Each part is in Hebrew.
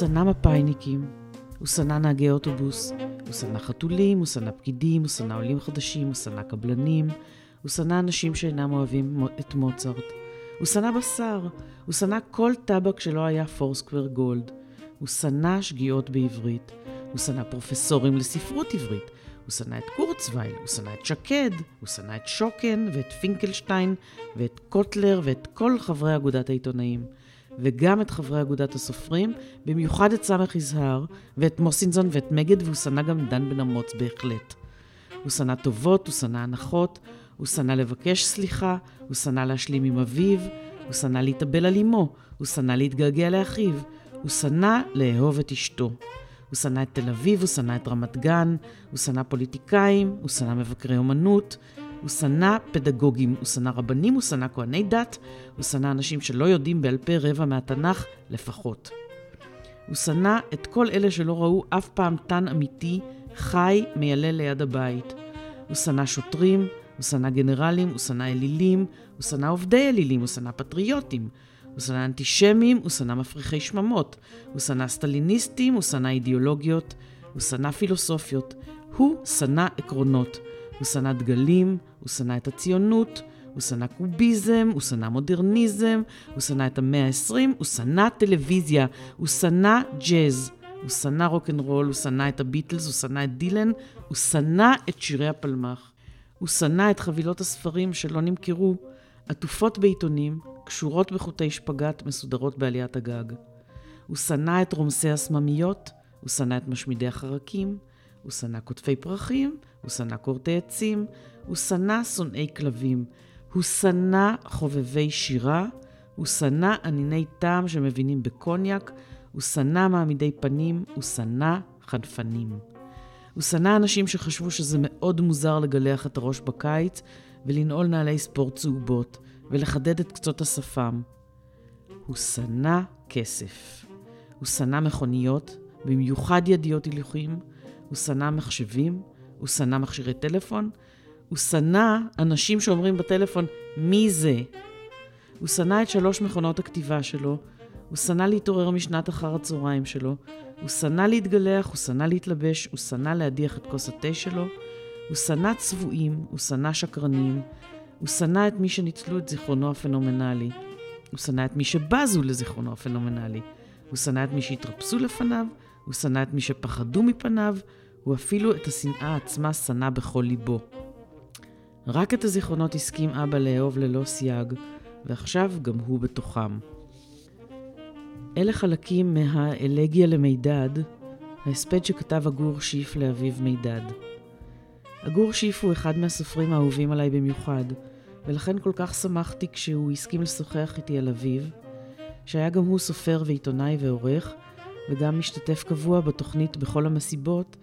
שנא מפאיניקים, הוא שנא נהגי אוטובוס, הוא שנא חתולים, הוא שנא פקידים, הוא שנא עולים חדשים, הוא שנא קבלנים, הוא שנא אנשים שאינם אוהבים את מוצרט. הוא שנא בשר, הוא שנא כל טבק שלא היה פורסקוור גולד. הוא שנא שגיאות בעברית. הוא שנא פרופסורים לספרות עברית. הוא שנא את קורצווייל, הוא שנא את שקד, הוא שנא את שוקן ואת פינקלשטיין ואת קוטלר ואת כל חברי אגודת העיתונאים. וגם את חברי אגודת הסופרים, במיוחד את סמך יזהר, ואת מוסינזון ואת מגד, והוא שנא גם דן בן אמוץ בהחלט. הוא שנא טובות, הוא שנא הנחות, הוא שנא לבקש סליחה, הוא שנא להשלים עם אביו, הוא שנא להתאבל על אמו, הוא שנא להתגעגע לאחיו, הוא שנא לאהוב את אשתו. הוא שנא את תל אביב, הוא שנא את רמת גן, הוא שנא פוליטיקאים, הוא שנא מבקרי אומנות, הוא שנא פדגוגים, הוא שנא רבנים, הוא שנא כהני דת, הוא שנא אנשים שלא יודעים בעל פה רבע מהתנ"ך לפחות. הוא שנא את כל אלה שלא ראו אף פעם תן אמיתי חי מיילל ליד הבית. הוא שנא שוטרים, הוא שנא גנרלים, הוא שנא אלילים, הוא שנא עובדי אלילים, הוא שנא פטריוטים, הוא שנא אנטישמים, הוא שנא מפריחי שממות, הוא שנא סטליניסטים, הוא שנא אידיאולוגיות, הוא שנא פילוסופיות, הוא שנא עקרונות, הוא שנא דגלים, הוא שנא את הציונות, הוא שנא קוביזם, הוא שנא מודרניזם, הוא שנא את המאה ה-20, הוא שנא טלוויזיה, הוא שנא ג'אז, הוא שנא רוקנרול, הוא שנא את הביטלס, הוא שנא את דילן, הוא שנא את שירי הפלמ"ח. הוא שנא את חבילות הספרים שלא נמכרו, עטופות בעיתונים, קשורות בחוטי שפגאט מסודרות בעליית הגג. הוא שנא את רומסי הסממיות, הוא שנא את משמידי החרקים, הוא שנא קוטפי פרחים, הוא שנא כורתי עצים, הוא שנא שונאי כלבים, הוא שנא חובבי שירה, הוא שנא עניני טעם שמבינים בקוניאק, הוא שנא מעמידי פנים, הוא שנא חנפנים. הוא שנא אנשים שחשבו שזה מאוד מוזר לגלח את הראש בקיץ ולנעול נעלי ספורט צהובות ולחדד את קצות השפם. הוא שנא כסף. הוא שנא מכוניות, במיוחד ידיות הילוכים, הוא שנא מחשבים, הוא שנא מכשירי טלפון, הוא שנא אנשים שאומרים בטלפון, מי זה? הוא שנא את שלוש מכונות הכתיבה שלו, הוא שנא להתעורר משנת אחר הצהריים שלו, הוא שנא להתגלח, הוא שנא להתלבש, הוא שנא להדיח את כוס התה שלו, הוא שנא צבועים, הוא שנא שקרנים, הוא שנא את מי שניצלו את זיכרונו הפנומנלי, הוא שנא את מי שבזו לזיכרונו הפנומנלי, הוא שנא את מי שהתרפסו לפניו, הוא שנא את מי שפחדו מפניו, הוא אפילו את השנאה עצמה שנא בכל ליבו. רק את הזיכרונות הסכים אבא לאהוב ללא סייג, ועכשיו גם הוא בתוכם. אלה חלקים מהאלגיה למידד, ההספד שכתב הגור שיף לאביו מידד. הגור שיף הוא אחד מהסופרים האהובים עליי במיוחד, ולכן כל כך שמחתי כשהוא הסכים לשוחח איתי על אביו, שהיה גם הוא סופר ועיתונאי ועורך, וגם משתתף קבוע בתוכנית בכל המסיבות,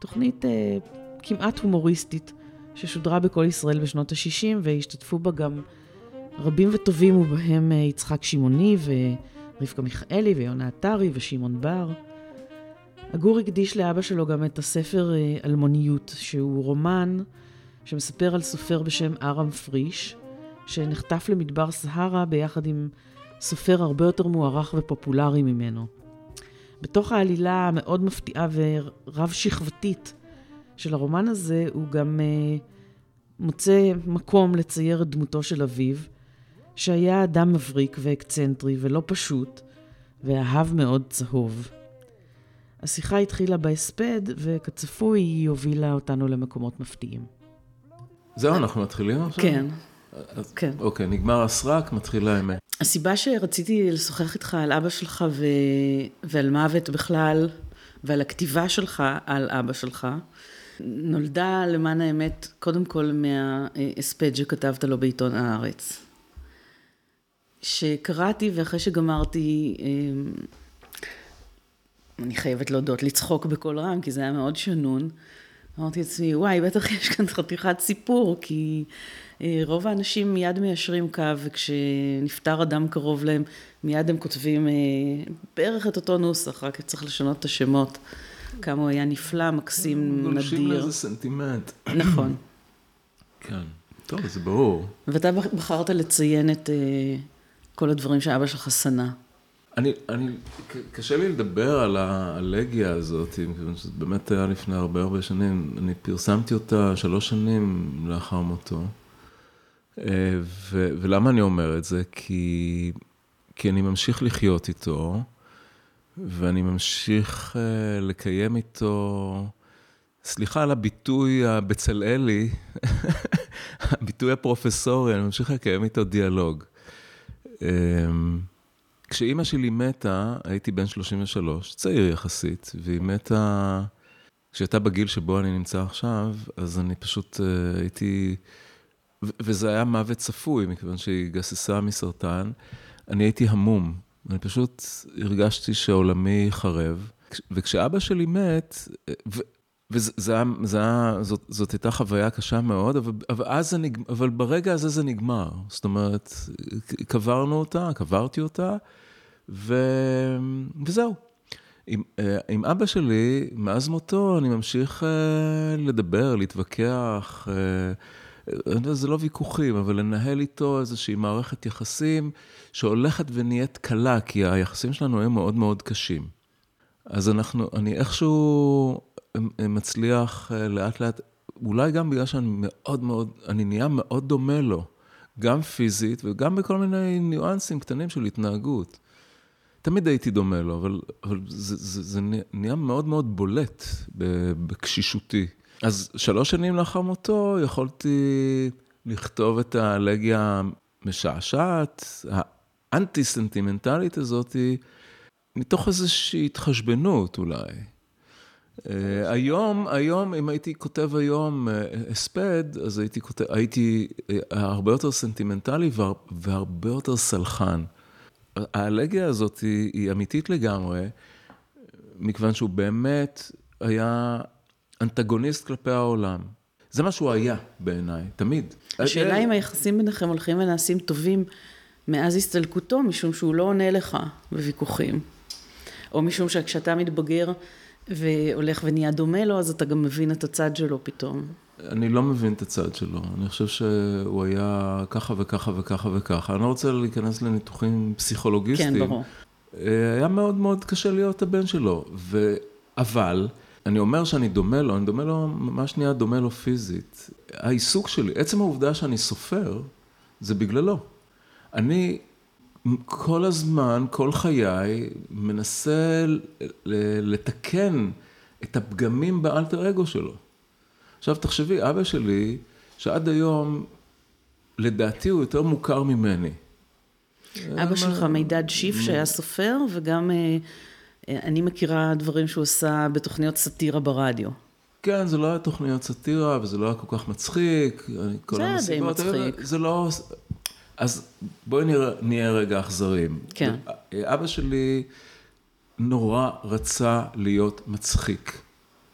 תוכנית אה, כמעט הומוריסטית, ששודרה בכל ישראל בשנות ה-60, והשתתפו בה גם רבים וטובים, ובהם אה, יצחק שמעוני ורבקה מיכאלי ויונה עטרי ושמעון בר. הגור הקדיש לאבא שלו גם את הספר אה, אלמוניות, שהוא רומן שמספר על סופר בשם ארם פריש, שנחטף למדבר סהרה ביחד עם סופר הרבה יותר מוערך ופופולרי ממנו. בתוך העלילה המאוד מפתיעה ורב-שכבתית של הרומן הזה, הוא גם uh, מוצא מקום לצייר את דמותו של אביו, שהיה אדם מבריק ואקצנטרי ולא פשוט, ואהב מאוד צהוב. השיחה התחילה בהספד, וכצפוי היא הובילה אותנו למקומות מפתיעים. זהו, אנחנו מתחילים עכשיו? כן. כן. אוקיי, נגמר הסרק, מתחילה האמת. הסיבה שרציתי לשוחח איתך על אבא שלך ו... ועל מוות בכלל, ועל הכתיבה שלך על אבא שלך, נולדה למען האמת, קודם כל מההספד שכתבת לו בעיתון הארץ. שקראתי ואחרי שגמרתי, אמ, אני חייבת להודות, לצחוק בקול רם, כי זה היה מאוד שנון. אמרתי לעצמי, וואי, בטח יש כאן חתיכת סיפור, כי רוב האנשים מיד מיישרים קו, וכשנפטר אדם קרוב להם, מיד הם כותבים אה, בערך את אותו נוסח, רק צריך לשנות את השמות. כמה הוא היה נפלא, מקסים, נדיר. גולשים לאיזה סנטימנט. נכון. כן. טוב, זה ברור. ואתה בחרת לציין את אה, כל הדברים שאבא שלך שנא. אני, אני, קשה לי לדבר על האלגיה הזאת, מכיוון שזה באמת היה לפני הרבה הרבה שנים. אני פרסמתי אותה שלוש שנים לאחר מותו. אה, ו, ולמה אני אומר את זה? כי, כי אני ממשיך לחיות איתו, ואני ממשיך אה, לקיים איתו, סליחה על הביטוי הבצלאלי, הביטוי הפרופסורי, אני ממשיך לקיים איתו דיאלוג. אמ, כשאימא שלי מתה, הייתי בן 33, צעיר יחסית, והיא מתה, כשהייתה בגיל שבו אני נמצא עכשיו, אז אני פשוט uh, הייתי, וזה היה מוות צפוי, מכיוון שהיא גססה מסרטן, אני הייתי המום. אני פשוט הרגשתי שעולמי חרב. וכשאבא שלי מת, וזאת הייתה חוויה קשה מאוד, אבל, אבל, זה נגמר, אבל ברגע הזה זה נגמר. זאת אומרת, קברנו אותה, קברתי אותה, ו... וזהו. עם, אה, עם אבא שלי, מאז מותו, אני ממשיך uh, לדבר, להתווכח, uh, זה לא ויכוחים, אבל לנהל איתו איזושהי מערכת יחסים שהולכת ונהיית קלה, כי היחסים שלנו היו מאוד מאוד קשים. אז אנחנו, אני איכשהו מצליח לאט לאט, אולי גם בגלל שאני מאוד מאוד, אני נהיה מאוד דומה לו, גם פיזית וגם בכל מיני ניואנסים קטנים של התנהגות. תמיד הייתי דומה לו, אבל, אבל זה, זה, זה נהיה מאוד מאוד בולט בקשישותי. אז שלוש שנים לאחר מותו יכולתי לכתוב את האלגיה המשעשעת, האנטי-סנטימנטלית הזאת, מתוך איזושהי התחשבנות אולי. אה, היום, היום, אם הייתי כותב היום אה, הספד, אז הייתי כותב, הייתי אה, הרבה יותר סנטימנטלי והרבה יותר סלחן. האלגיה הזאת היא, היא אמיתית לגמרי, מכיוון שהוא באמת היה אנטגוניסט כלפי העולם. זה מה שהוא היה בעיניי, תמיד. השאלה אם היחסים ביניכם הולכים ונעשים טובים מאז הסתלקותו, משום שהוא לא עונה לך בוויכוחים. או משום שכשאתה מתבגר והולך ונהיה דומה לו, אז אתה גם מבין את הצד שלו פתאום. אני לא מבין את הצד שלו, אני חושב שהוא היה ככה וככה וככה וככה. אני לא רוצה להיכנס לניתוחים פסיכולוגיסטיים. כן, ברור. אה, היה מאוד מאוד קשה להיות הבן שלו, ו... אבל אני אומר שאני דומה לו, אני דומה לו, ממש נהיה דומה לו פיזית. העיסוק שלי, עצם העובדה שאני סופר, זה בגללו. אני כל הזמן, כל חיי, מנסה לתקן את הפגמים באלטר אגו שלו. עכשיו תחשבי, אבא שלי, שעד היום, לדעתי הוא יותר מוכר ממני. אבא שלך מידד שיף שהיה סופר, וגם אה, אה, אני מכירה דברים שהוא עשה בתוכניות סאטירה ברדיו. כן, זה לא היה תוכניות סאטירה, וזה לא היה כל כך מצחיק. זה היה די מצחיק. זה לא... אז בואי נהיה רגע אכזרים. כן. אבא שלי נורא רצה להיות מצחיק.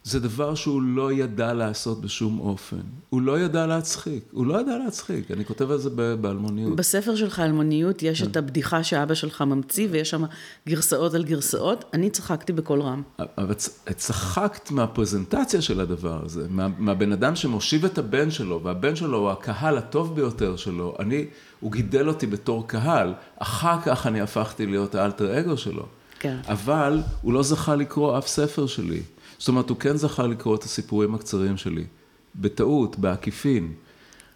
זה דבר שהוא לא ידע לעשות בשום אופן. הוא לא ידע להצחיק, הוא לא ידע להצחיק, אני כותב על זה באלמוניות. בספר שלך, אלמוניות, יש כן. את הבדיחה שאבא שלך ממציא, ויש שם גרסאות על גרסאות. אני צחקתי בקול רם. אבל צחקת מהפרזנטציה של הדבר הזה, מה, מהבן אדם שמושיב את הבן שלו, והבן שלו הוא הקהל הטוב ביותר שלו. אני, הוא גידל אותי בתור קהל, אחר כך אני הפכתי להיות האלטר אגו שלו. כן. אבל הוא לא זכה לקרוא אף ספר שלי. זאת אומרת, הוא כן זכה לקרוא את הסיפורים הקצרים שלי, בטעות, בעקיפין.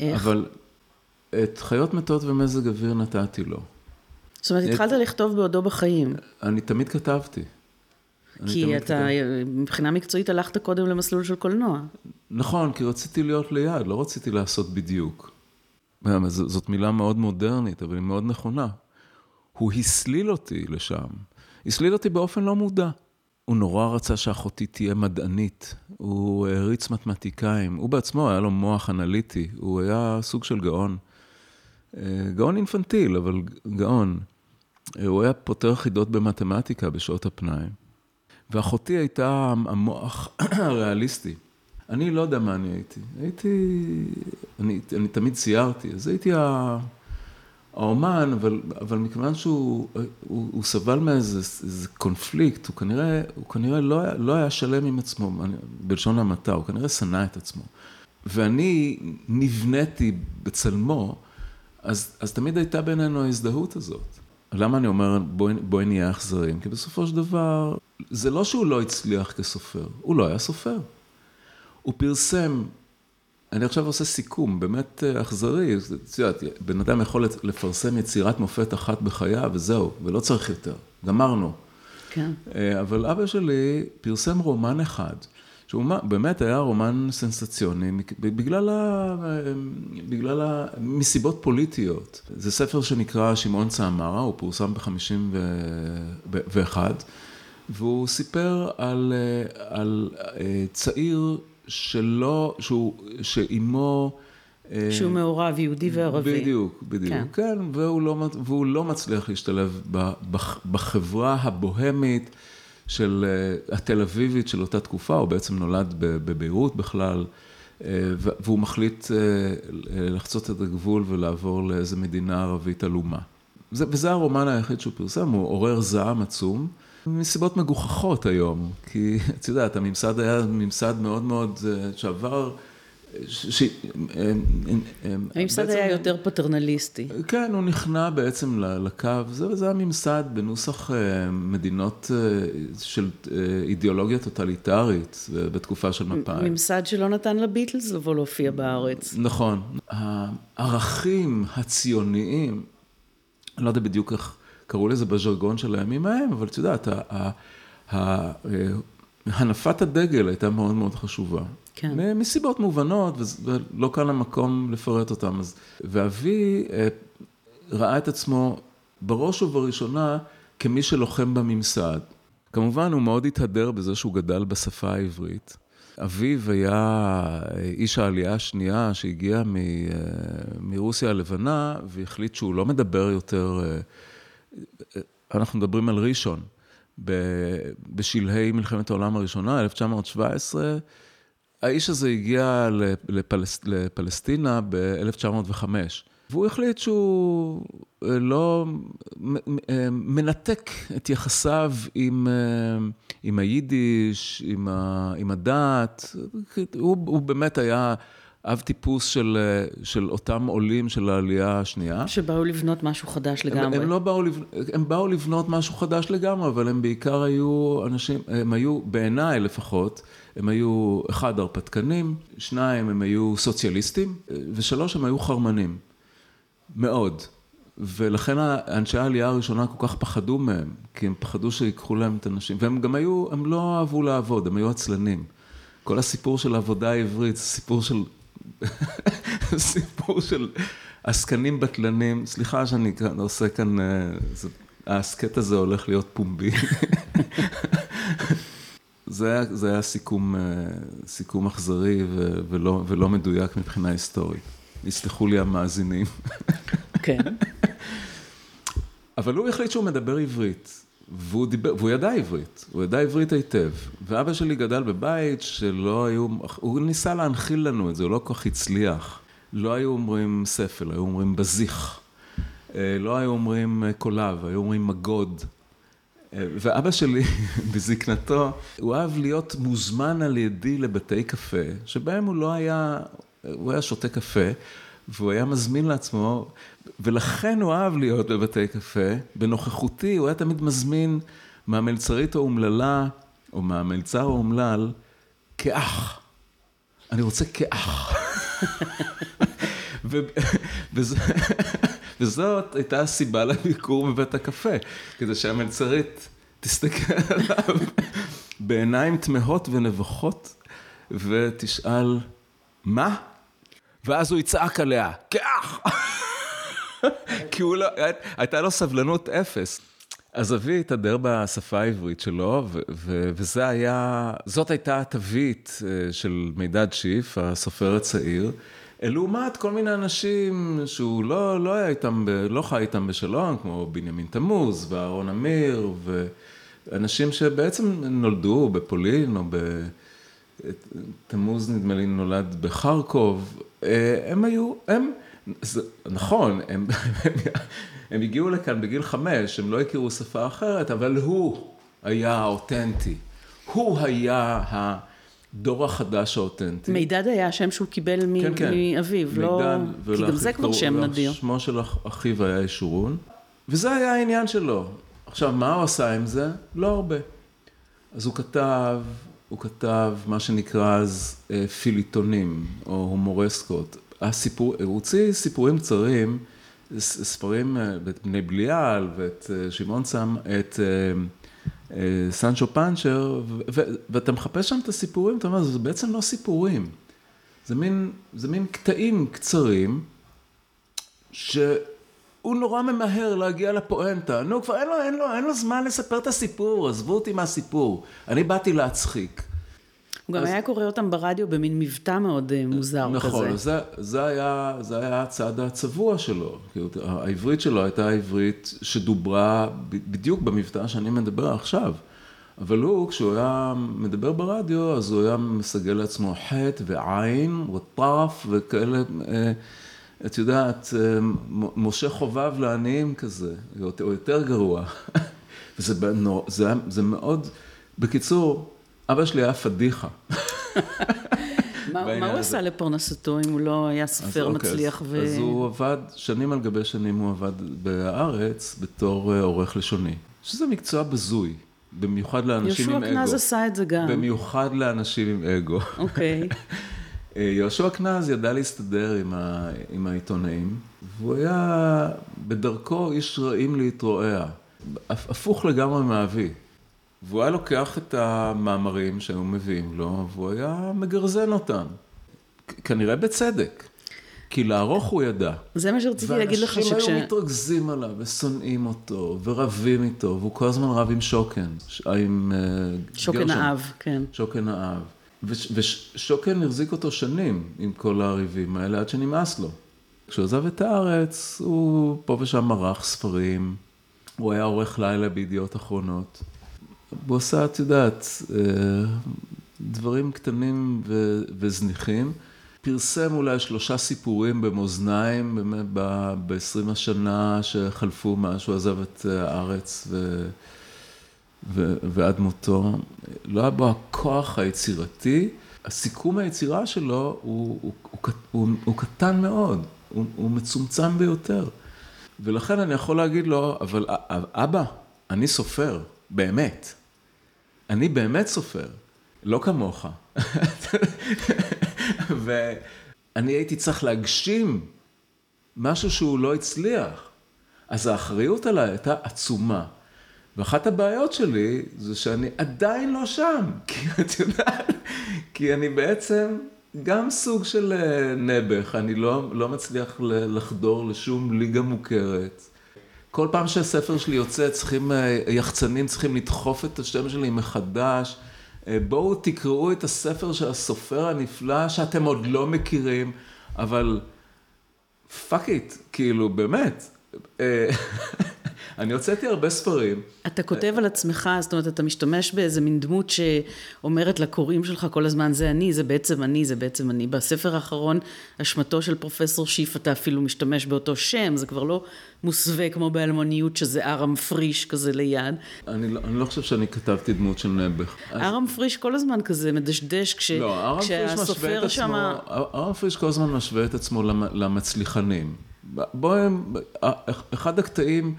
איך? אבל את חיות מתות ומזג אוויר נתתי לו. זאת אומרת, התחלת לכתוב בעודו בחיים. אני תמיד כתבתי. כי אתה, מבחינה מקצועית, הלכת קודם למסלול של קולנוע. נכון, כי רציתי להיות ליד, לא רציתי לעשות בדיוק. זאת מילה מאוד מודרנית, אבל היא מאוד נכונה. הוא הסליל אותי לשם. הסליל אותי באופן לא מודע. הוא נורא רצה שאחותי תהיה מדענית, הוא הריץ מתמטיקאים, הוא בעצמו היה לו מוח אנליטי, הוא היה סוג של גאון. אה, גאון אינפנטיל, אבל גאון. אה, הוא היה פותר חידות במתמטיקה בשעות הפנאי. ואחותי הייתה המוח הריאליסטי. אני לא יודע מה אני הייתי. הייתי, אני, אני תמיד ציירתי, אז הייתי ה... האומן, אבל, אבל מכיוון שהוא הוא, הוא סבל מאיזה קונפליקט, הוא כנראה, הוא כנראה לא, היה, לא היה שלם עם עצמו, בלשון המעטה, הוא כנראה שנא את עצמו. ואני נבניתי בצלמו, אז, אז תמיד הייתה בינינו ההזדהות הזאת. למה אני אומר בואי, בואי נהיה אכזריים? כי בסופו של דבר, זה לא שהוא לא הצליח כסופר, הוא לא היה סופר. הוא פרסם, אני עכשיו עושה סיכום, באמת אה, אכזרי, את יודעת, בן אדם יכול לפרסם יצירת מופת אחת בחייו וזהו, ולא צריך יותר, גמרנו. כן. אה, אבל אבא שלי פרסם רומן אחד. שהוא באמת היה רומן סנסציוני, בגלל ה... בגלל ה... מסיבות פוליטיות. זה ספר שנקרא שמעון צעמרה, הוא פורסם ב-51, והוא סיפר על, על אה, צעיר שלא, שהוא, שאימו... אה, שהוא מעורב, יהודי וערבי. בדיוק, בדיוק, כן, כן והוא, לא, והוא לא מצליח להשתלב בחברה הבוהמית. של אה, התל אביבית של אותה תקופה, הוא בעצם נולד בביירות בכלל, אה, והוא מחליט אה, לחצות את הגבול ולעבור לאיזה מדינה ערבית עלומה. וזה הרומן היחיד שהוא פרסם, הוא עורר זעם עצום, מסיבות מגוחכות היום, כי את יודעת, הממסד היה ממסד מאוד מאוד, שעבר הממסד היה יותר פטרנליסטי. כן, הוא נכנע בעצם לקו, זה, הממסד בנוסח אה, מדינות אה, של אה, אידיאולוגיה טוטליטרית בתקופה של מפא"י. ממסד שלא נתן לביטלס לבוא להופיע בארץ. נכון. הערכים הציוניים, אני לא יודע בדיוק איך קראו לזה בז'רגון של הימים ההם, אבל את יודעת, הנפת הדגל הייתה מאוד מאוד חשובה. כן. מסיבות מובנות, ולא כאן המקום לפרט אותם. אז, ואבי אה, ראה את עצמו בראש ובראשונה כמי שלוחם בממסד. כמובן, הוא מאוד התהדר בזה שהוא גדל בשפה העברית. אביו היה אה, איש העלייה השנייה שהגיע מ, אה, מרוסיה הלבנה, והחליט שהוא לא מדבר יותר, אנחנו מדברים על ראשון. בשלהי מלחמת העולם הראשונה, 1917, האיש הזה הגיע לפלס, לפלסטינה ב-1905, והוא החליט שהוא אה, לא אה, מנתק את יחסיו עם, אה, עם היידיש, עם, ה, עם הדת, הוא, הוא באמת היה... אב טיפוס של, של אותם עולים של העלייה השנייה. שבאו לבנות משהו חדש לגמרי. הם, הם לא באו, הם באו לבנות משהו חדש לגמרי, אבל הם בעיקר היו אנשים, הם היו, בעיניי לפחות, הם היו, אחד, הרפתקנים, שניים, הם היו סוציאליסטים, ושלוש, הם היו חרמנים. מאוד. ולכן אנשי העלייה הראשונה כל כך פחדו מהם, כי הם פחדו שיקחו להם את הנשים, והם גם היו, הם לא אהבו לעבוד, הם היו עצלנים. כל הסיפור של העבודה העברית, זה סיפור של סיפור של עסקנים בטלנים, סליחה שאני עושה כאן, אה, ההסכת הזה הולך להיות פומבי. זה היה, זה היה סיכום, אה, סיכום אכזרי ולא, ולא מדויק מבחינה היסטורית. יסלחו לי המאזינים. כן. אבל הוא החליט שהוא מדבר עברית. והוא, דיבר, והוא ידע עברית, הוא ידע עברית היטב. ואבא שלי גדל בבית שלא היו, הוא ניסה להנחיל לנו את זה, הוא לא כל כך הצליח. לא היו אומרים ספל, היו אומרים בזיך. אה, לא היו אומרים אה, קולב, היו אומרים מגוד. אה, ואבא שלי, בזקנתו, הוא אהב להיות מוזמן על ידי לבתי קפה, שבהם הוא לא היה, הוא היה שותה קפה, והוא היה מזמין לעצמו, ולכן הוא אהב להיות בבתי קפה. בנוכחותי הוא היה תמיד מזמין מהמלצרית האומללה, או מהמלצר האומלל, כאח. אני רוצה כאח. וזאת הייתה הסיבה לביקור בבית הקפה, כדי שהמלצרית תסתכל עליו בעיניים תמהות ונבוכות, ותשאל, מה? ואז הוא יצעק עליה, כאח! כי הוא לא, הייתה לו סבלנות אפס. אז אבי התהדר בשפה העברית שלו, ו- ו- וזה היה, זאת הייתה התווית אה, של מידד שיף, הסופר הצעיר, לעומת כל מיני אנשים שהוא לא, לא היה איתם, לא חי איתם בשלום, כמו בנימין תמוז ואהרון אמיר, ואנשים שבעצם נולדו בפולין או ב... תמוז נדמה לי נולד בחרקוב, אה, הם היו, הם, זה, נכון, הם, הם הגיעו לכאן בגיל חמש, הם לא הכירו שפה אחרת, אבל הוא היה האותנטי. הוא היה הדור החדש האותנטי. מידד היה השם שהוא קיבל כן, כן. מאביו, לא... כי גם זה כבר שם נדיר. שמו של אחיו היה ישורון. וזה היה העניין שלו. עכשיו, מה הוא עשה עם זה? לא הרבה. אז הוא כתב, הוא כתב מה שנקרא אז אה, פיליטונים, או הומורסקות. הסיפור, הוא הוציא סיפורים קצרים, ספרים, את בני בליעל ואת שמעון סם, את סנצ'ו פאנצ'ר, ואתה מחפש שם את הסיפורים, אתה אומר, זה בעצם לא סיפורים. זה מין, זה מין קטעים קצרים, שהוא נורא ממהר להגיע לפואנטה. נו, כבר אין לו, אין לו, אין לו זמן לספר את הסיפור, עזבו אותי מהסיפור. אני באתי להצחיק. הוא גם אז... היה קורא אותם ברדיו במין מבטא מאוד אה, מוזר נכון, כזה. נכון, זה, זה, היה, זה היה הצד הצבוע שלו. העברית שלו הייתה עברית שדוברה בדיוק במבטא שאני מדבר עכשיו. אבל הוא, כשהוא היה מדבר ברדיו, אז הוא היה מסגל לעצמו חטא ועין וטרף וכאלה, אה, את יודעת, אה, משה חובב לעניים כזה, או יותר גרוע. וזה זה, זה מאוד, בקיצור, אבא שלי היה פדיחה. מה הוא עשה לפרנסתו אם הוא לא היה סופר אוקיי, מצליח? ו... אז הוא עבד, שנים על גבי שנים הוא עבד בארץ בתור אה, עורך לשוני, שזה מקצוע בזוי. במיוחד לאנשים עם אגו. יהושע קנז עשה את זה גם. במיוחד לאנשים עם אגו. אוקיי. אה, יהושע קנז ידע להסתדר עם, ה, עם העיתונאים, והוא היה בדרכו איש רעים להתרועע, הפוך לגמרי מאבי. והוא היה לוקח את המאמרים שהיו מביאים לו, והוא היה מגרזן אותם. כנראה בצדק. כי לערוך הוא ידע. זה מה שרציתי להגיד לך שכש... ואנשים היו מתרכזים עליו ושונאים אותו ורבים איתו, והוא כל הזמן רב עם שוקן, עם uh, שוקן. האב, כן. שוקן האב. ושוקן החזיק אותו שנים עם כל הריבים האלה, עד שנמאס לו. כשהוא עזב את הארץ, הוא פה ושם ערך ספרים, הוא היה עורך לילה בידיעות אחרונות. הוא עשה, את יודעת, אה, דברים קטנים וזניחים. פרסם אולי שלושה סיפורים במאזניים, באמת ב-20 השנה שחלפו מאז שהוא עזב את הארץ ו... ו... ועד מותו. לא היה בו הכוח היצירתי, הסיכום היצירה שלו הוא, הוא, הוא, הוא, הוא קטן מאוד, הוא, הוא מצומצם ביותר. ולכן אני יכול להגיד לו, אבל אבא, אני סופר, באמת. אני באמת סופר, לא כמוך. ואני הייתי צריך להגשים משהו שהוא לא הצליח. אז האחריות עליי הייתה עצומה. ואחת הבעיות שלי זה שאני עדיין לא שם, כי את יודעת, כי אני בעצם גם סוג של אה, נעבך, אני לא, לא מצליח לחדור לשום ליגה מוכרת. כל פעם שהספר שלי יוצא, צריכים, אה, יחצנים צריכים לדחוף את השם שלי מחדש. אה, בואו תקראו את הספר של הסופר הנפלא שאתם עוד לא מכירים, אבל fuck it, כאילו, באמת. אה, אני הוצאתי הרבה ספרים. אתה כותב על עצמך, זאת אומרת, אתה משתמש באיזה מין דמות שאומרת לקוראים שלך כל הזמן, זה אני, זה בעצם אני, זה בעצם אני. בספר האחרון, אשמתו של פרופסור שיף, אתה אפילו משתמש באותו שם, זה כבר לא מוסווה כמו באלמוניות, שזה ארם פריש כזה ליד. אני לא, אני לא חושב שאני כתבתי דמות של נעבך. ארם פריש כל הזמן כזה מדשדש, כש, לא, כשהסופר שמה... ארם פריש כל הזמן משווה את עצמו למצליחנים. בואי, אחד הקטעים...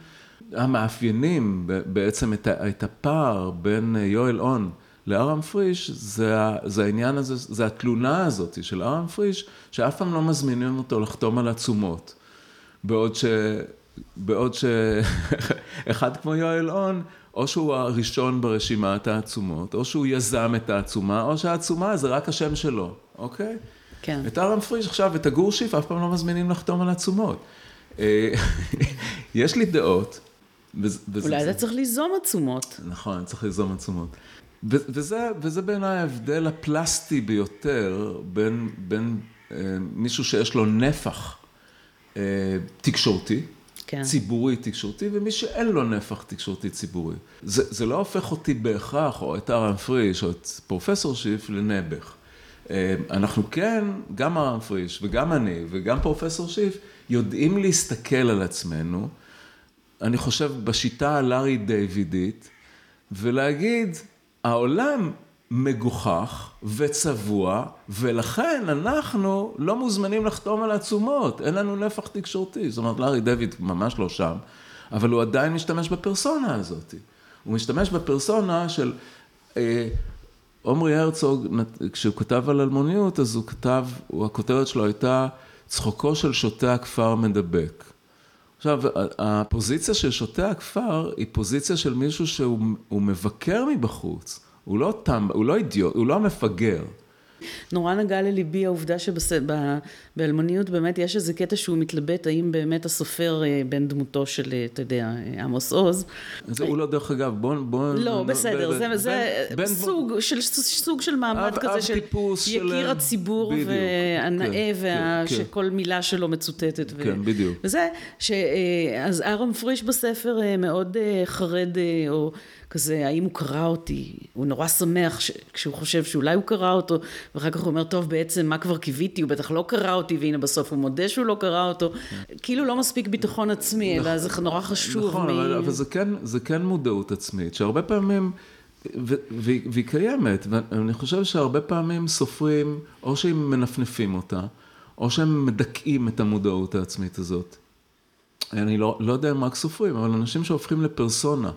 המאפיינים בעצם את הפער בין יואל און לארם פריש, זה, זה העניין הזה, זה התלונה הזאת של ארם פריש, שאף פעם לא מזמינים אותו לחתום על עצומות. בעוד ש... בעוד שאחד כמו יואל און, או שהוא הראשון ברשימת העצומות, או שהוא יזם את העצומה, או שהעצומה זה רק השם שלו, אוקיי? כן. את ארם פריש עכשיו, את הגור שיף, אף פעם לא מזמינים לחתום על עצומות. אה, יש לי דעות, אולי אתה צריך ליזום עצומות. נכון, צריך ליזום עצומות. וזה, וזה בעיניי ההבדל הפלסטי ביותר בין, בין אה, מישהו שיש לו נפח אה, תקשורתי, כן. ציבורי תקשורתי, ומי שאין לו נפח תקשורתי ציבורי. זה, זה לא הופך אותי בהכרח, או את ארם פריש, או את פרופסור שיף, לנעבך. אה, אנחנו כן, גם ארם פריש, וגם אני, וגם פרופסור שיף, יודעים להסתכל על עצמנו. אני חושב, בשיטה הלארי דיווידית, ולהגיד, העולם מגוחך וצבוע, ולכן אנחנו לא מוזמנים לחתום על עצומות, אין לנו נפח תקשורתי. זאת אומרת, לארי דיוויד ממש לא שם, אבל הוא עדיין משתמש בפרסונה הזאת. הוא משתמש בפרסונה של... אה, עמרי הרצוג, כשהוא כתב על אלמוניות, אז הוא כתב, הכותרת שלו הייתה צחוקו של שוטה הכפר מדבק. עכשיו, הפוזיציה של שוטה הכפר היא פוזיציה של מישהו שהוא מבקר מבחוץ, הוא לא תם, הוא לא אידיוט, הוא לא המפגר. נורא נגע לליבי העובדה שבאלמוניות באמת יש איזה קטע שהוא מתלבט האם באמת הסופר אה, בן דמותו של, אה, אתה יודע, אה, עמוס עוז. זה הוא לא, דרך אגב, בוא... בוא לא, בסדר, זה, זה סוג, של, סוג של מעמד כזה של יקיר הציבור והנאה, כן, כן, שכל מילה שלו מצוטטת. כן, בדיוק. וזה, אז ארם פריש בספר מאוד חרד, או... כזה, האם הוא קרא אותי? הוא נורא שמח ש... כשהוא חושב שאולי הוא קרא אותו, ואחר כך הוא אומר, טוב, בעצם מה כבר קיוויתי? הוא בטח לא קרא אותי, והנה בסוף הוא מודה שהוא לא קרא אותו. כאילו לא מספיק ביטחון עצמי, אלא זה נורא חשוב. נכון, מ... אבל, אבל זה, כן, זה כן מודעות עצמית, שהרבה פעמים... והיא קיימת, ואני חושב שהרבה פעמים סופרים, או שהם מנפנפים אותה, או שהם מדכאים את המודעות העצמית הזאת. אני לא, לא יודע אם רק סופרים, אבל אנשים שהופכים לפרסונה.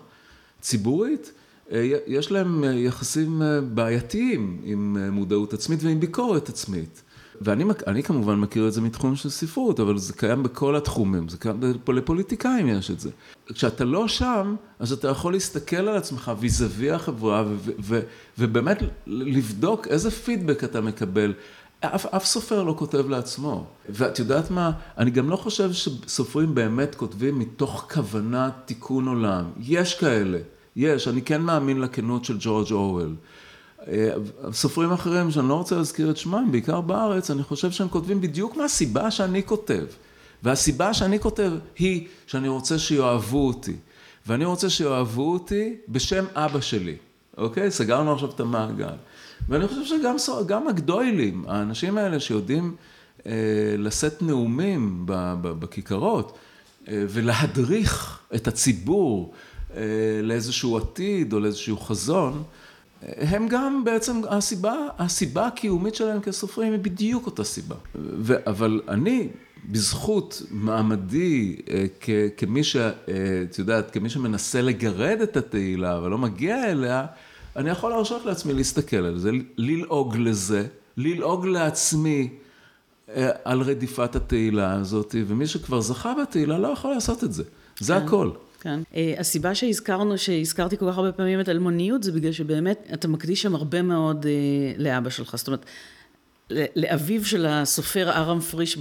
ציבורית, אה, יש להם אה, יחסים אה, בעייתיים עם מודעות עצמית ועם ביקורת עצמית. ואני כמובן מכיר את זה מתחום של ספרות, אבל זה קיים בכל התחומים, זה קיים, לפוליטיקאים יש את זה. כשאתה לא שם, אז אתה יכול להסתכל על עצמך ויזווי החברה, ובאמת לבדוק איזה פידבק אתה מקבל. אף, אף סופר לא כותב לעצמו. ואת יודעת מה, אני גם לא חושב שסופרים באמת כותבים מתוך כוונת תיקון עולם. יש כאלה, יש, אני כן מאמין לכנות של ג'ורג' אורוול. אה, סופרים אחרים שאני לא רוצה להזכיר את שמם, בעיקר בארץ, אני חושב שהם כותבים בדיוק מהסיבה שאני כותב. והסיבה שאני כותב היא שאני רוצה שיאהבו אותי. ואני רוצה שיאהבו אותי בשם אבא שלי, אוקיי? סגרנו עכשיו את המעגל. ואני חושב שגם הגדוילים, האנשים האלה שיודעים אה, לשאת נאומים בכיכרות אה, ולהדריך את הציבור אה, לאיזשהו עתיד או לאיזשהו חזון, הם גם בעצם, הסיבה, הסיבה הקיומית שלהם כסופרים היא בדיוק אותה סיבה. ו, אבל אני, בזכות מעמדי כ, כמי ש... את יודעת, כמי שמנסה לגרד את התהילה ולא מגיע אליה, אני יכול להרשות לעצמי להסתכל על זה, ללעוג לזה, ללעוג לעצמי אה, על רדיפת התהילה הזאת, ומי שכבר זכה בתהילה לא יכול לעשות את זה. זה כן. הכל. כן. אה, הסיבה שהזכרנו, שהזכרתי כל כך הרבה פעמים את אלמוניות, זה בגלל שבאמת אתה מקדיש שם הרבה מאוד אה, לאבא שלך. זאת אומרת, לאביו של הסופר ארם פריש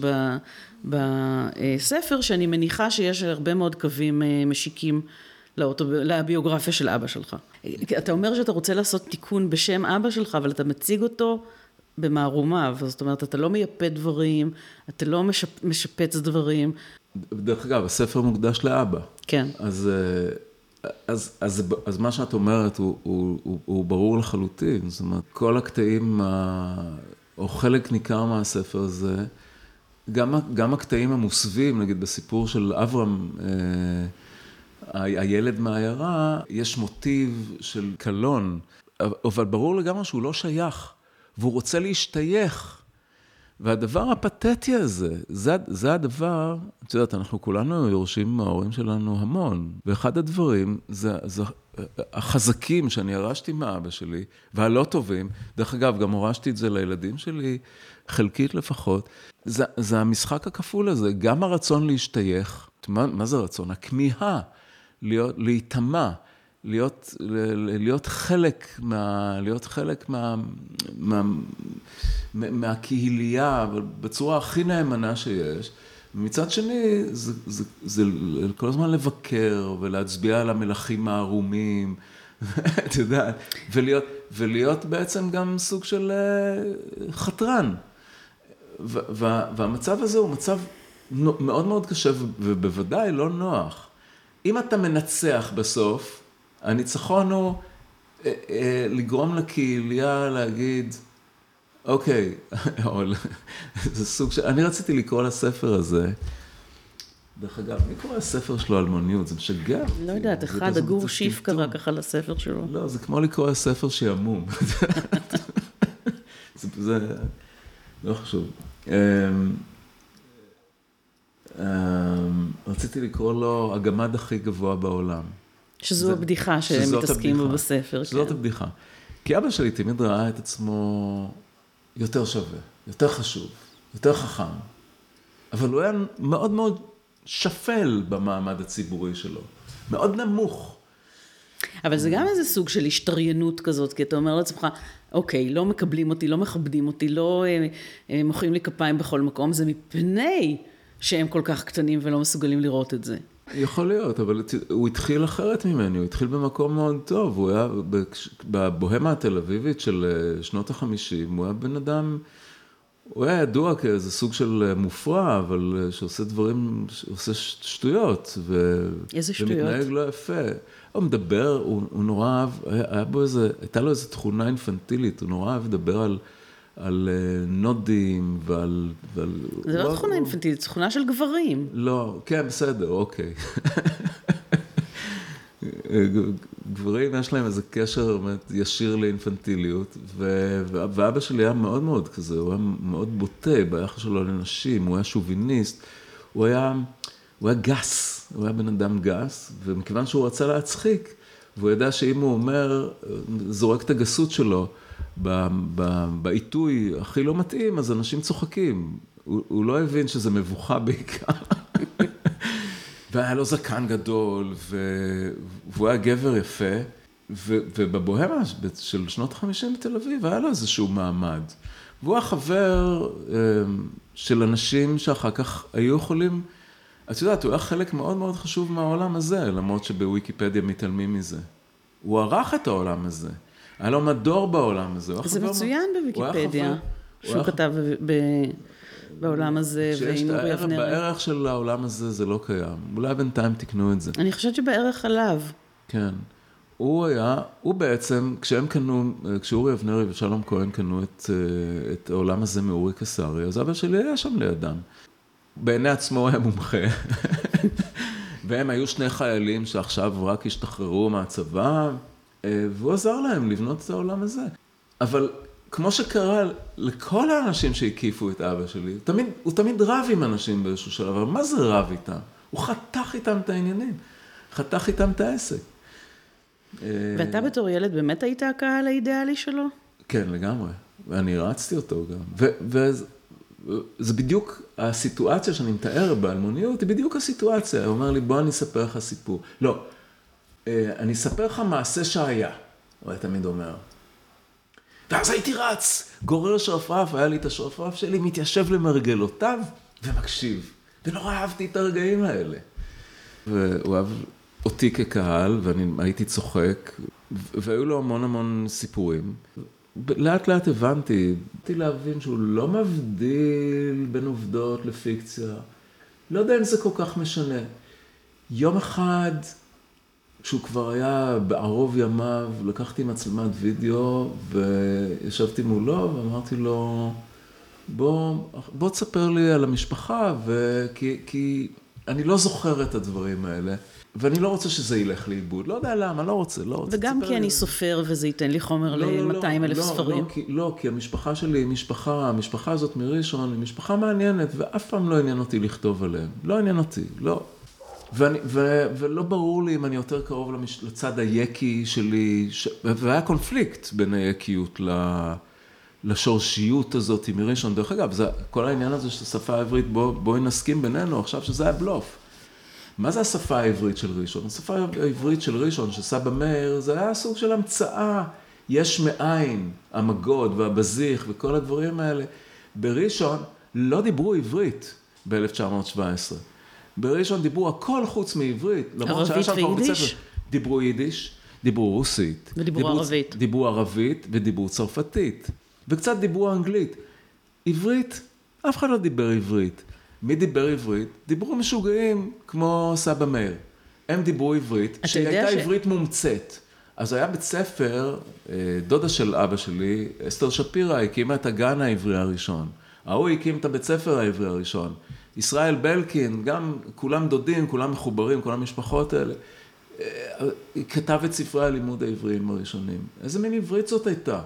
בספר, שאני מניחה שיש הרבה מאוד קווים משיקים לביוגרפיה של אבא שלך. אתה אומר שאתה רוצה לעשות תיקון בשם אבא שלך, אבל אתה מציג אותו במערומיו, זאת אומרת, אתה לא מייפה דברים, אתה לא משפ, משפץ דברים. דרך אגב, הספר מוקדש לאבא. כן. אז, אה, אז, אז, אז מה שאת אומרת הוא, הוא, הוא, הוא ברור לחלוטין, זאת אומרת, כל הקטעים, או חלק ניכר מהספר הזה, גם, גם הקטעים המוסווים, נגיד בסיפור של אברהם, אה, הילד מהעיירה, יש מוטיב של קלון, אבל ברור לגמרי שהוא לא שייך, והוא רוצה להשתייך. והדבר הפתטי הזה, זה, זה הדבר, את יודעת, אנחנו כולנו יורשים מההורים שלנו המון, ואחד הדברים זה, זה החזקים שאני ירשתי מאבא שלי, והלא טובים, דרך אגב, גם הורשתי את זה לילדים שלי, חלקית לפחות, זה, זה המשחק הכפול הזה, גם הרצון להשתייך, מה, מה זה רצון? הכמיהה להיות, להיטמע, להיות, להיות חלק מה... להיות חלק מה... מה... מהקהילייה, בצורה הכי נאמנה שיש. ומצד שני, זה, זה, זה כל הזמן לבקר ולהצביע על המלכים הערומים, את יודעת, ולהיות, ולהיות בעצם גם סוג של אה, חתרן. והמצב הזה הוא מצב מאוד מאוד קשה ובוודאי לא נוח. אם אתה מנצח בסוף, הניצחון הוא אה, אה, לגרום לקהילייה להגיד, אוקיי, זה סוג של, אני רציתי לקרוא לספר הזה. דרך אגב, מי קורא לספר שלו אלמוניות? זה משגע. לא יודעת, אחד, הגור שיף קרא ככה לספר שלו. לא, זה כמו לקרוא לספר שעמום. זה, לא חשוב. אמ, רציתי לקרוא לו הגמד הכי גבוה בעולם. שזו זה, הבדיחה שהם מתעסקים בה בספר. שזאת כן. הבדיחה. כי אבא שלי תמיד ראה את עצמו יותר שווה, יותר חשוב, יותר חכם. אבל הוא היה מאוד מאוד שפל במעמד הציבורי שלו, מאוד נמוך. אבל זה גם איזה סוג של השתריינות כזאת, כי אתה אומר לעצמך, אוקיי, לא מקבלים אותי, לא מכבדים אותי, לא אה, אה, מוחאים לי כפיים בכל מקום, זה מפני שהם כל כך קטנים ולא מסוגלים לראות את זה. יכול להיות, אבל הוא התחיל אחרת ממני, הוא התחיל במקום מאוד טוב, הוא היה בבוהמה התל אביבית של אה, שנות החמישים, הוא היה בן אדם, הוא היה ידוע כאיזה סוג של אה, מופרע, אבל אה, שעושה דברים, עושה שטויות. ו... איזה שטויות? ומתנהג לא יפה. הוא מדבר, הוא, הוא נורא אהב, היה, היה בו איזה, הייתה לו איזו תכונה אינפנטילית, הוא נורא אהב לדבר על... על נודים ועל... ועל זה לא תכונה אינפנטילית, זה תכונה של גברים. לא, כן, בסדר, אוקיי. גברים יש להם איזה קשר באמת ישיר לאינפנטיליות, ו... ואבא שלי היה מאוד מאוד כזה, הוא היה מאוד בוטה ביחס שלו לנשים, הוא היה שוביניסט, הוא היה, הוא היה גס, הוא היה בן אדם גס, ומכיוון שהוא רצה להצחיק, והוא ידע שאם הוא אומר, זורק את הגסות שלו, בעיתוי הכי לא מתאים, אז אנשים צוחקים. הוא, הוא לא הבין שזה מבוכה בעיקר. והיה לו זקן גדול, ו... והוא היה גבר יפה, ו... ובבוהמה של שנות ה-50 בתל אביב היה לו איזשהו מעמד. והוא היה חבר אמ, של אנשים שאחר כך היו יכולים, את יודעת, הוא היה חלק מאוד מאוד חשוב מהעולם הזה, למרות שבוויקיפדיה מתעלמים מזה. הוא ערך את העולם הזה. היה לו מדור בעולם הזה. זה מצוין בוויקיפדיה, שהוא כתב בעולם הזה, ועם אורי אבנר. בערך של העולם הזה זה לא קיים. אולי בינתיים תקנו את זה. אני חושבת שבערך עליו. כן. הוא היה, הוא בעצם, כשהם קנו, כשאורי אבנרי ושלום כהן קנו את, אה, את העולם הזה מאורי קסרי, אז אבא שלי היה שם לידם. בעיני עצמו הוא היה מומחה. והם היו שני חיילים שעכשיו רק השתחררו מהצבא, והוא עזר להם לבנות את העולם הזה. אבל כמו שקרה לכל האנשים שהקיפו את אבא שלי, תמיד, הוא תמיד רב עם אנשים באיזשהו שלב, אבל מה זה רב איתם? הוא חתך איתם את העניינים, חתך איתם את העסק. אה, ואתה בתור ילד באמת היית הקהל האידיאלי שלו? כן, לגמרי. ואני הרצתי אותו גם. וזה בדיוק הסיטואציה שאני מתאר באלמוניות, היא בדיוק הסיטואציה. הוא אומר לי, בוא אני אספר לך סיפור. לא, אה, אני אספר לך מעשה שהיה, הוא היה תמיד אומר. ואז הייתי רץ, גורר שרפרף, היה לי את השרפרף שלי, מתיישב למרגלותיו ומקשיב. ונורא אהבתי את הרגעים האלה. והוא אהב אותי כקהל, ואני הייתי צוחק, והיו לו המון המון סיפורים. לאט לאט הבנתי, התחלתי להבין שהוא לא מבדיל בין עובדות לפיקציה. לא יודע אם זה כל כך משנה. יום אחד כשהוא כבר היה בערוב ימיו, לקחתי מצלמת וידאו וישבתי מולו ואמרתי לו, בוא, בוא תספר לי על המשפחה, וכי, כי אני לא זוכר את הדברים האלה. ואני לא רוצה שזה ילך לאיבוד, לא יודע למה, לא רוצה, לא רוצה. וגם כי לי. אני סופר וזה ייתן לי חומר לא, ל-200 לא, אלף לא, ספרים. לא, כי, לא, כי המשפחה שלי היא משפחה, המשפחה הזאת מראשון היא משפחה מעניינת, ואף פעם לא עניין אותי לכתוב עליהם. לא עניין אותי, לא. ואני, ו, ולא ברור לי אם אני יותר קרוב למש, לצד היקי שלי, ש, והיה קונפליקט בין היקיות ל, לשורשיות הזאת מראשון. דרך אגב, זה, כל העניין הזה של השפה העברית, בוא, בואי נסכים בינינו עכשיו שזה היה בלוף. מה זה השפה העברית של ראשון? השפה העברית של ראשון, של סבא מאיר, זה היה סוג של המצאה, יש מאין, המגוד והבזיך וכל הדברים האלה. בראשון לא דיברו עברית ב-1917. בראשון דיברו הכל חוץ מעברית. ערבית ויידיש? דיברו יידיש, דיברו רוסית. ודיברו דיברו, ערבית. דיברו ערבית ודיברו צרפתית. וקצת דיברו אנגלית. עברית, אף אחד לא דיבר עברית. מי דיבר עברית? דיברו משוגעים כמו סבא מאיר. הם דיברו עברית, שהיא הייתה ש... עברית מומצאת. אז היה בית ספר, אה, דודה של אבא שלי, אסתר שפירא, הקימה את הגן העברי הראשון. ההוא הקים את הבית ספר העברי הראשון. ישראל בלקין, גם כולם דודים, כולם מחוברים, כל המשפחות האלה. אה, כתב את ספרי הלימוד העבריים הראשונים. איזה מין עברית זאת הייתה?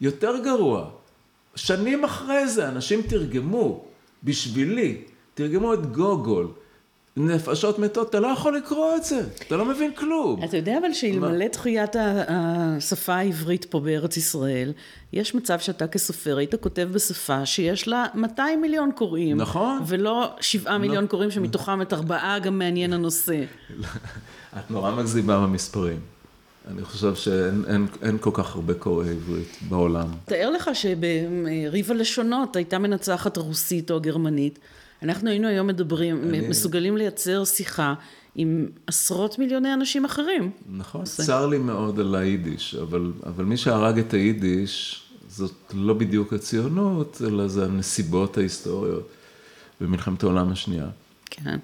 יותר גרוע, שנים אחרי זה אנשים תרגמו בשבילי תרגמו את גוגול. נפשות מתות, אתה לא יכול לקרוא את זה, אתה לא מבין כלום. אתה יודע אבל שאלמלא תחיית השפה העברית פה בארץ ישראל, יש מצב שאתה כסופר היית כותב בשפה שיש לה 200 מיליון קוראים. נכון. ולא 7 מיליון קוראים שמתוכם את ארבעה גם מעניין הנושא. את נורא מגזימה במספרים. אני חושב שאין אין, אין כל כך הרבה קוראי עברית בעולם. תאר לך שבריב הלשונות הייתה מנצחת הרוסית או הגרמנית. אנחנו היינו היום מדברים, אני... מסוגלים לייצר שיחה עם עשרות מיליוני אנשים אחרים. נכון, צר לי מאוד על היידיש, אבל, אבל מי שהרג את היידיש, זאת לא בדיוק הציונות, אלא זה הנסיבות ההיסטוריות במלחמת העולם השנייה. כן.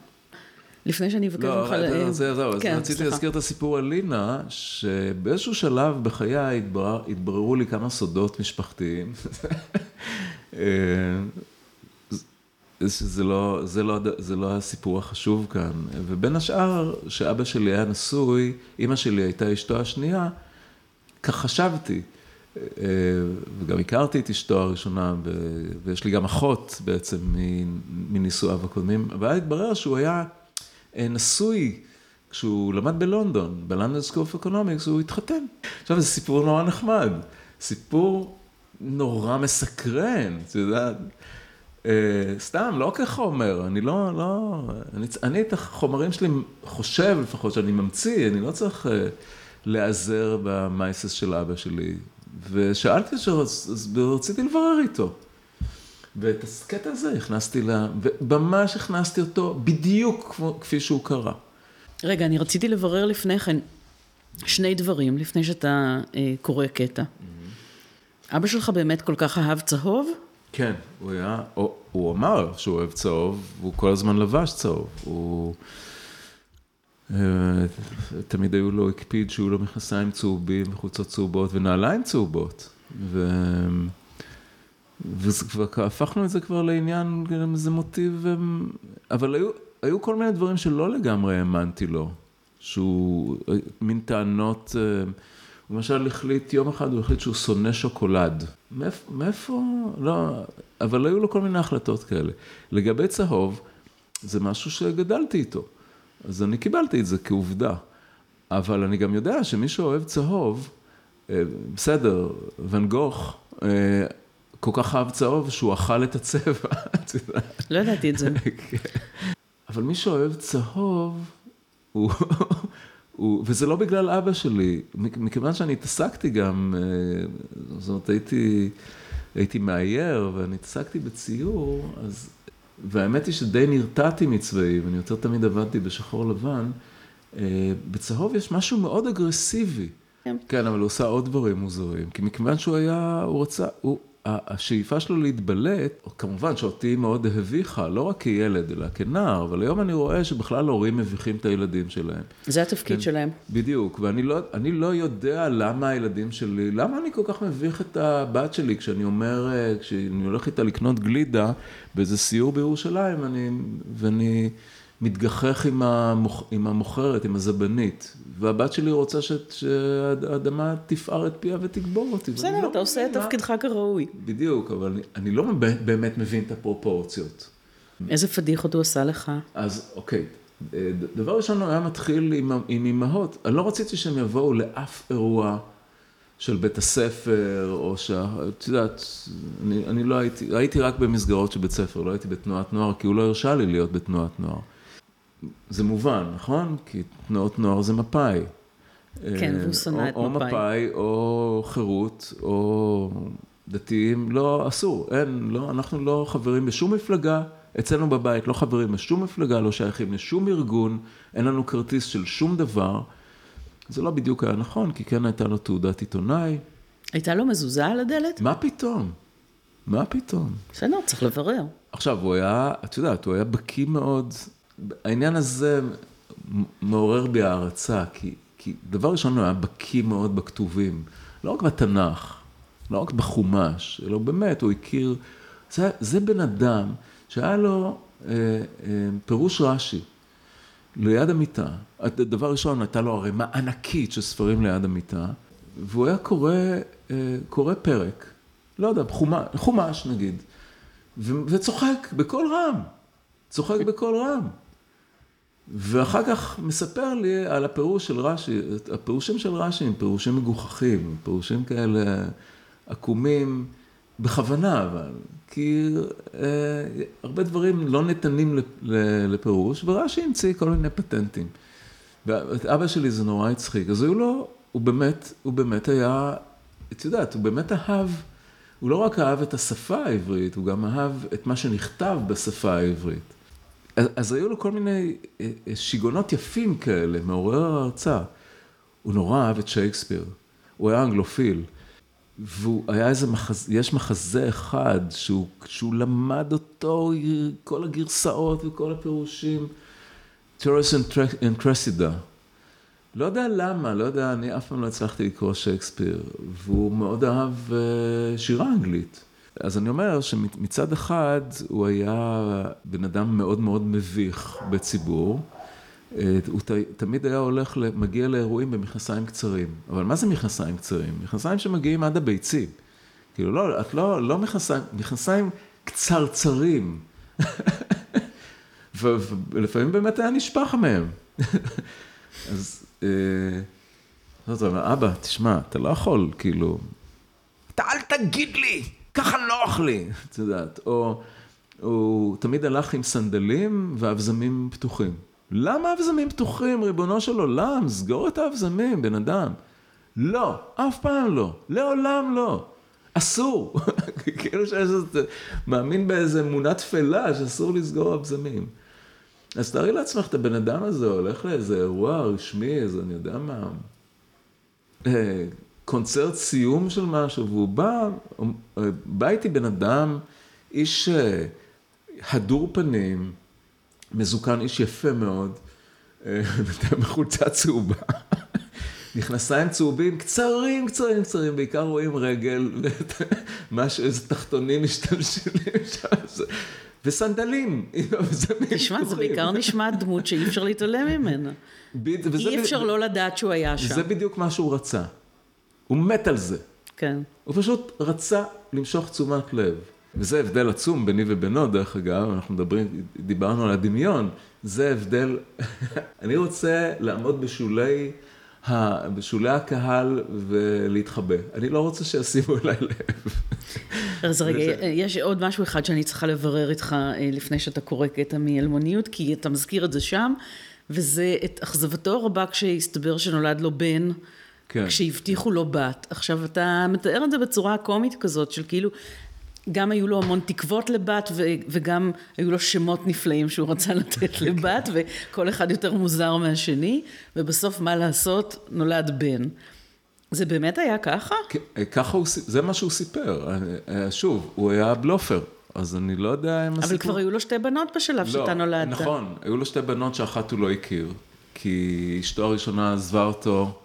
לפני שאני אבקש לא, ממך... לא, זה, זהו, אז כן, רציתי להזכיר את הסיפור על לינה, שבאיזשהו שלב בחיי התברר, התבררו לי כמה סודות משפחתיים. שזה לא, זה לא, זה לא הסיפור החשוב כאן. ובין השאר, שאבא שלי היה נשוי, אימא שלי הייתה אשתו השנייה, כך חשבתי. אה, וגם הכרתי את אשתו הראשונה, ויש לי גם אחות בעצם מנישואיו הקודמים, אבל התברר שהוא היה אה, נשוי כשהוא למד בלונדון, ב London School of Economics, הוא התחתן. עכשיו, זה סיפור נורא נחמד, סיפור נורא מסקרן, את יודעת. אה, סתם, לא כחומר, אני לא, לא, אני, אני את החומרים שלי חושב לפחות שאני ממציא, אני לא צריך אה, להיעזר במייסס של אבא שלי. ושאלתי אותו, אז רציתי לברר איתו. ואת הקטע הזה הכנסתי ל... וממש הכנסתי אותו בדיוק כמו, כפי שהוא קרה. רגע, אני רציתי לברר לפני כן שני דברים, לפני שאתה אה, קורא קטע. Mm-hmm. אבא שלך באמת כל כך אהב צהוב? כן, הוא היה, הוא, הוא אמר שהוא אוהב צהוב, והוא כל הזמן לבש צהוב. הוא... אה, תמיד היו לו, הקפיד שיהיו לו מכנסיים צהובים וחולצות צהובות ונעליים צהובות. ו... והפכנו את זה כבר לעניין, איזה מוטיב, אבל היו, היו כל מיני דברים שלא לגמרי האמנתי לו, שהוא, מין טענות, אה, הוא למשל החליט, יום אחד הוא החליט שהוא שונא שוקולד. מאיפה, מאיפה, לא, אבל היו לו כל מיני החלטות כאלה. לגבי צהוב, זה משהו שגדלתי איתו, אז אני קיבלתי את זה כעובדה. אבל אני גם יודע שמי שאוהב צהוב, אה, בסדר, ואן גוך, אה, כל כך אהב צהוב שהוא אכל את הצבע, את יודעת. לא ידעתי את זה. כן. אבל מי שאוהב צהוב, הוא... הוא, וזה לא בגלל אבא שלי, מכיוון שאני התעסקתי גם, אה, זאת אומרת, הייתי, הייתי מאייר ואני התעסקתי בציור, אז, והאמת היא שדי נרתעתי מצבעים, אני יותר תמיד עבדתי בשחור לבן, אה, בצהוב יש משהו מאוד אגרסיבי. כן. כן, אבל הוא עושה עוד דברים מוזרים, כי מכיוון שהוא היה, הוא רצה, הוא, השאיפה שלו להתבלט, כמובן שאותי מאוד הביכה, לא רק כילד, אלא כנער, אבל היום אני רואה שבכלל הורים מביכים את הילדים שלהם. זה התפקיד כן, שלהם. בדיוק, ואני לא, לא יודע למה הילדים שלי, למה אני כל כך מביך את הבת שלי כשאני אומר, אה, כשאני הולך איתה לקנות גלידה באיזה סיור בירושלים, אני, ואני... מתגחך עם, המוכ... עם המוכרת, עם הזבנית, והבת שלי רוצה ש... שהאדמה תפער את פיה ותקבור אותי. בסדר, לא אתה עושה את תפקידך כראוי. בדיוק, אבל אני, אני לא באמת מבין את הפרופורציות. איזה פדיחות הוא עשה לך? אז אוקיי, דבר ראשון הוא היה מתחיל עם, עם אימהות, אני לא רציתי שהם יבואו לאף אירוע. של בית הספר, או ש... את יודעת, אני, אני לא הייתי, הייתי רק במסגרות של בית ספר, לא הייתי בתנועת נוער, כי הוא לא הרשה לי להיות בתנועת נוער. זה מובן, נכון? כי תנועות נוער זה מפא"י. כן, והוא שונא את מפא"י. או מפא"י, או חירות, או דתיים, לא, אסור, אין, לא, אנחנו לא חברים בשום מפלגה, אצלנו בבית לא חברים בשום מפלגה, לא שייכים לשום ארגון, אין לנו כרטיס של שום דבר. זה לא בדיוק היה נכון, כי כן הייתה לו תעודת עיתונאי. הייתה לו מזוזה על הדלת? מה פתאום? מה פתאום? בסדר, צריך לברר. עכשיו, הוא היה, את יודעת, הוא היה בקיא מאוד העניין הזה מעורר בי הערצה, כי, כי דבר ראשון הוא היה בקיא מאוד בכתובים, לא רק בתנ"ך, לא רק בחומש, אלא באמת, הוא הכיר, זה, זה בן אדם שהיה לו אה, אה, פירוש רש"י ליד המיטה. דבר ראשון, הייתה לו ערימה ענקית של ספרים ליד המיטה, והוא היה קורא, אה, קורא פרק, לא יודע, חומש, חומש נגיד, ו, וצוחק בקול רם. צוחק בקול רם. ואחר כך מספר לי על הפירוש של רש"י, הפירושים של רש"י הם פירושים מגוחכים, פירושים כאלה עקומים, בכוונה אבל, כי אה, הרבה דברים לא ניתנים לפירוש, ורש"י המציא כל מיני פטנטים. ואת אבא שלי זה נורא הצחיק, אז הוא לא, הוא באמת, הוא באמת היה, את יודעת, הוא באמת אהב, הוא לא רק אהב את השפה העברית, הוא גם אהב את מה שנכתב בשפה העברית. אז, אז היו לו כל מיני אה, אה, שיגעונות יפים כאלה, מעורר הרצאה. הוא נורא אהב את שייקספיר, הוא היה אנגלופיל. והוא היה איזה מחזה, יש מחזה אחד שהוא, שהוא למד אותו, כל הגרסאות וכל הפירושים, and Cressida. לא יודע למה, לא יודע, אני אף פעם לא הצלחתי לקרוא שייקספיר, והוא מאוד אהב uh, שירה אנגלית. אז אני אומר שמצד אחד הוא היה בן אדם מאוד מאוד מביך בציבור. אה, הוא ת, תמיד היה הולך, מגיע לאירועים במכנסיים קצרים. אבל מה זה מכנסיים קצרים? מכנסיים שמגיעים עד הביצים. כאילו, לא, את לא, לא מכנסיים, מכנסיים קצרצרים. ולפעמים באמת היה נשפך מהם. אז, אה, זאת אומרת, אבא, תשמע, אתה לא יכול, כאילו, אתה אל תגיד לי, ככה נוח לי, את יודעת. או הוא תמיד הלך עם סנדלים ואבזמים פתוחים. למה אבזמים פתוחים, ריבונו של עולם? סגור את האבזמים, בן אדם. לא, אף פעם לא, לעולם לא. אסור. כאילו שיש איזה, מאמין באיזה אמונה תפלה שאסור לסגור אבזמים. אז תארי לעצמך את הבן אדם הזה הולך לאיזה אירוע רשמי, איזה, אני יודע מה, אה, קונצרט סיום של משהו, והוא בא, בא איתי בן אדם, איש אה, הדור פנים, מזוקן, איש יפה מאוד, בחולצה אה, צהובה. מכנסיים צהובים, קצרים, קצרים, קצרים, בעיקר רואים רגל, משהו, איזה תחתונים משתלשלים שם, וסנדלים. תשמע, זה בעיקר נשמע דמות שאי אפשר להתעלם ממנה. אי אפשר לא לדעת שהוא היה שם. זה בדיוק מה שהוא רצה. הוא מת על זה. כן. הוא פשוט רצה למשוך תשומת לב. וזה הבדל עצום ביני ובינו, דרך אגב, אנחנו מדברים, דיברנו על הדמיון, זה הבדל, אני רוצה לעמוד בשולי, ה, בשולי הקהל ולהתחבא. אני לא רוצה שישימו אליי לב. אז רגע, יש עוד משהו אחד שאני צריכה לברר איתך אה, לפני שאתה קורא קטע מאלמוניות, כי אתה מזכיר את זה שם, וזה את אכזבתו הרבה כשהסתבר שנולד לו בן. כן. כשהבטיחו לו בת. עכשיו, אתה מתאר את זה בצורה קומית כזאת, של כאילו, גם היו לו המון תקוות לבת, ו- וגם היו לו שמות נפלאים שהוא רצה לתת לבת, וכל אחד יותר מוזר מהשני, ובסוף, מה לעשות, נולד בן. זה באמת היה ככה? כן, ככה הוא, זה מה שהוא סיפר. אה, שוב, הוא היה בלופר. אז אני לא יודע אם הסיפור... אבל כבר היו לו שתי בנות בשלב לא, שאתה נולדת. נכון, היו לו שתי בנות שאחת הוא לא הכיר, כי אשתו הראשונה עזבה אותו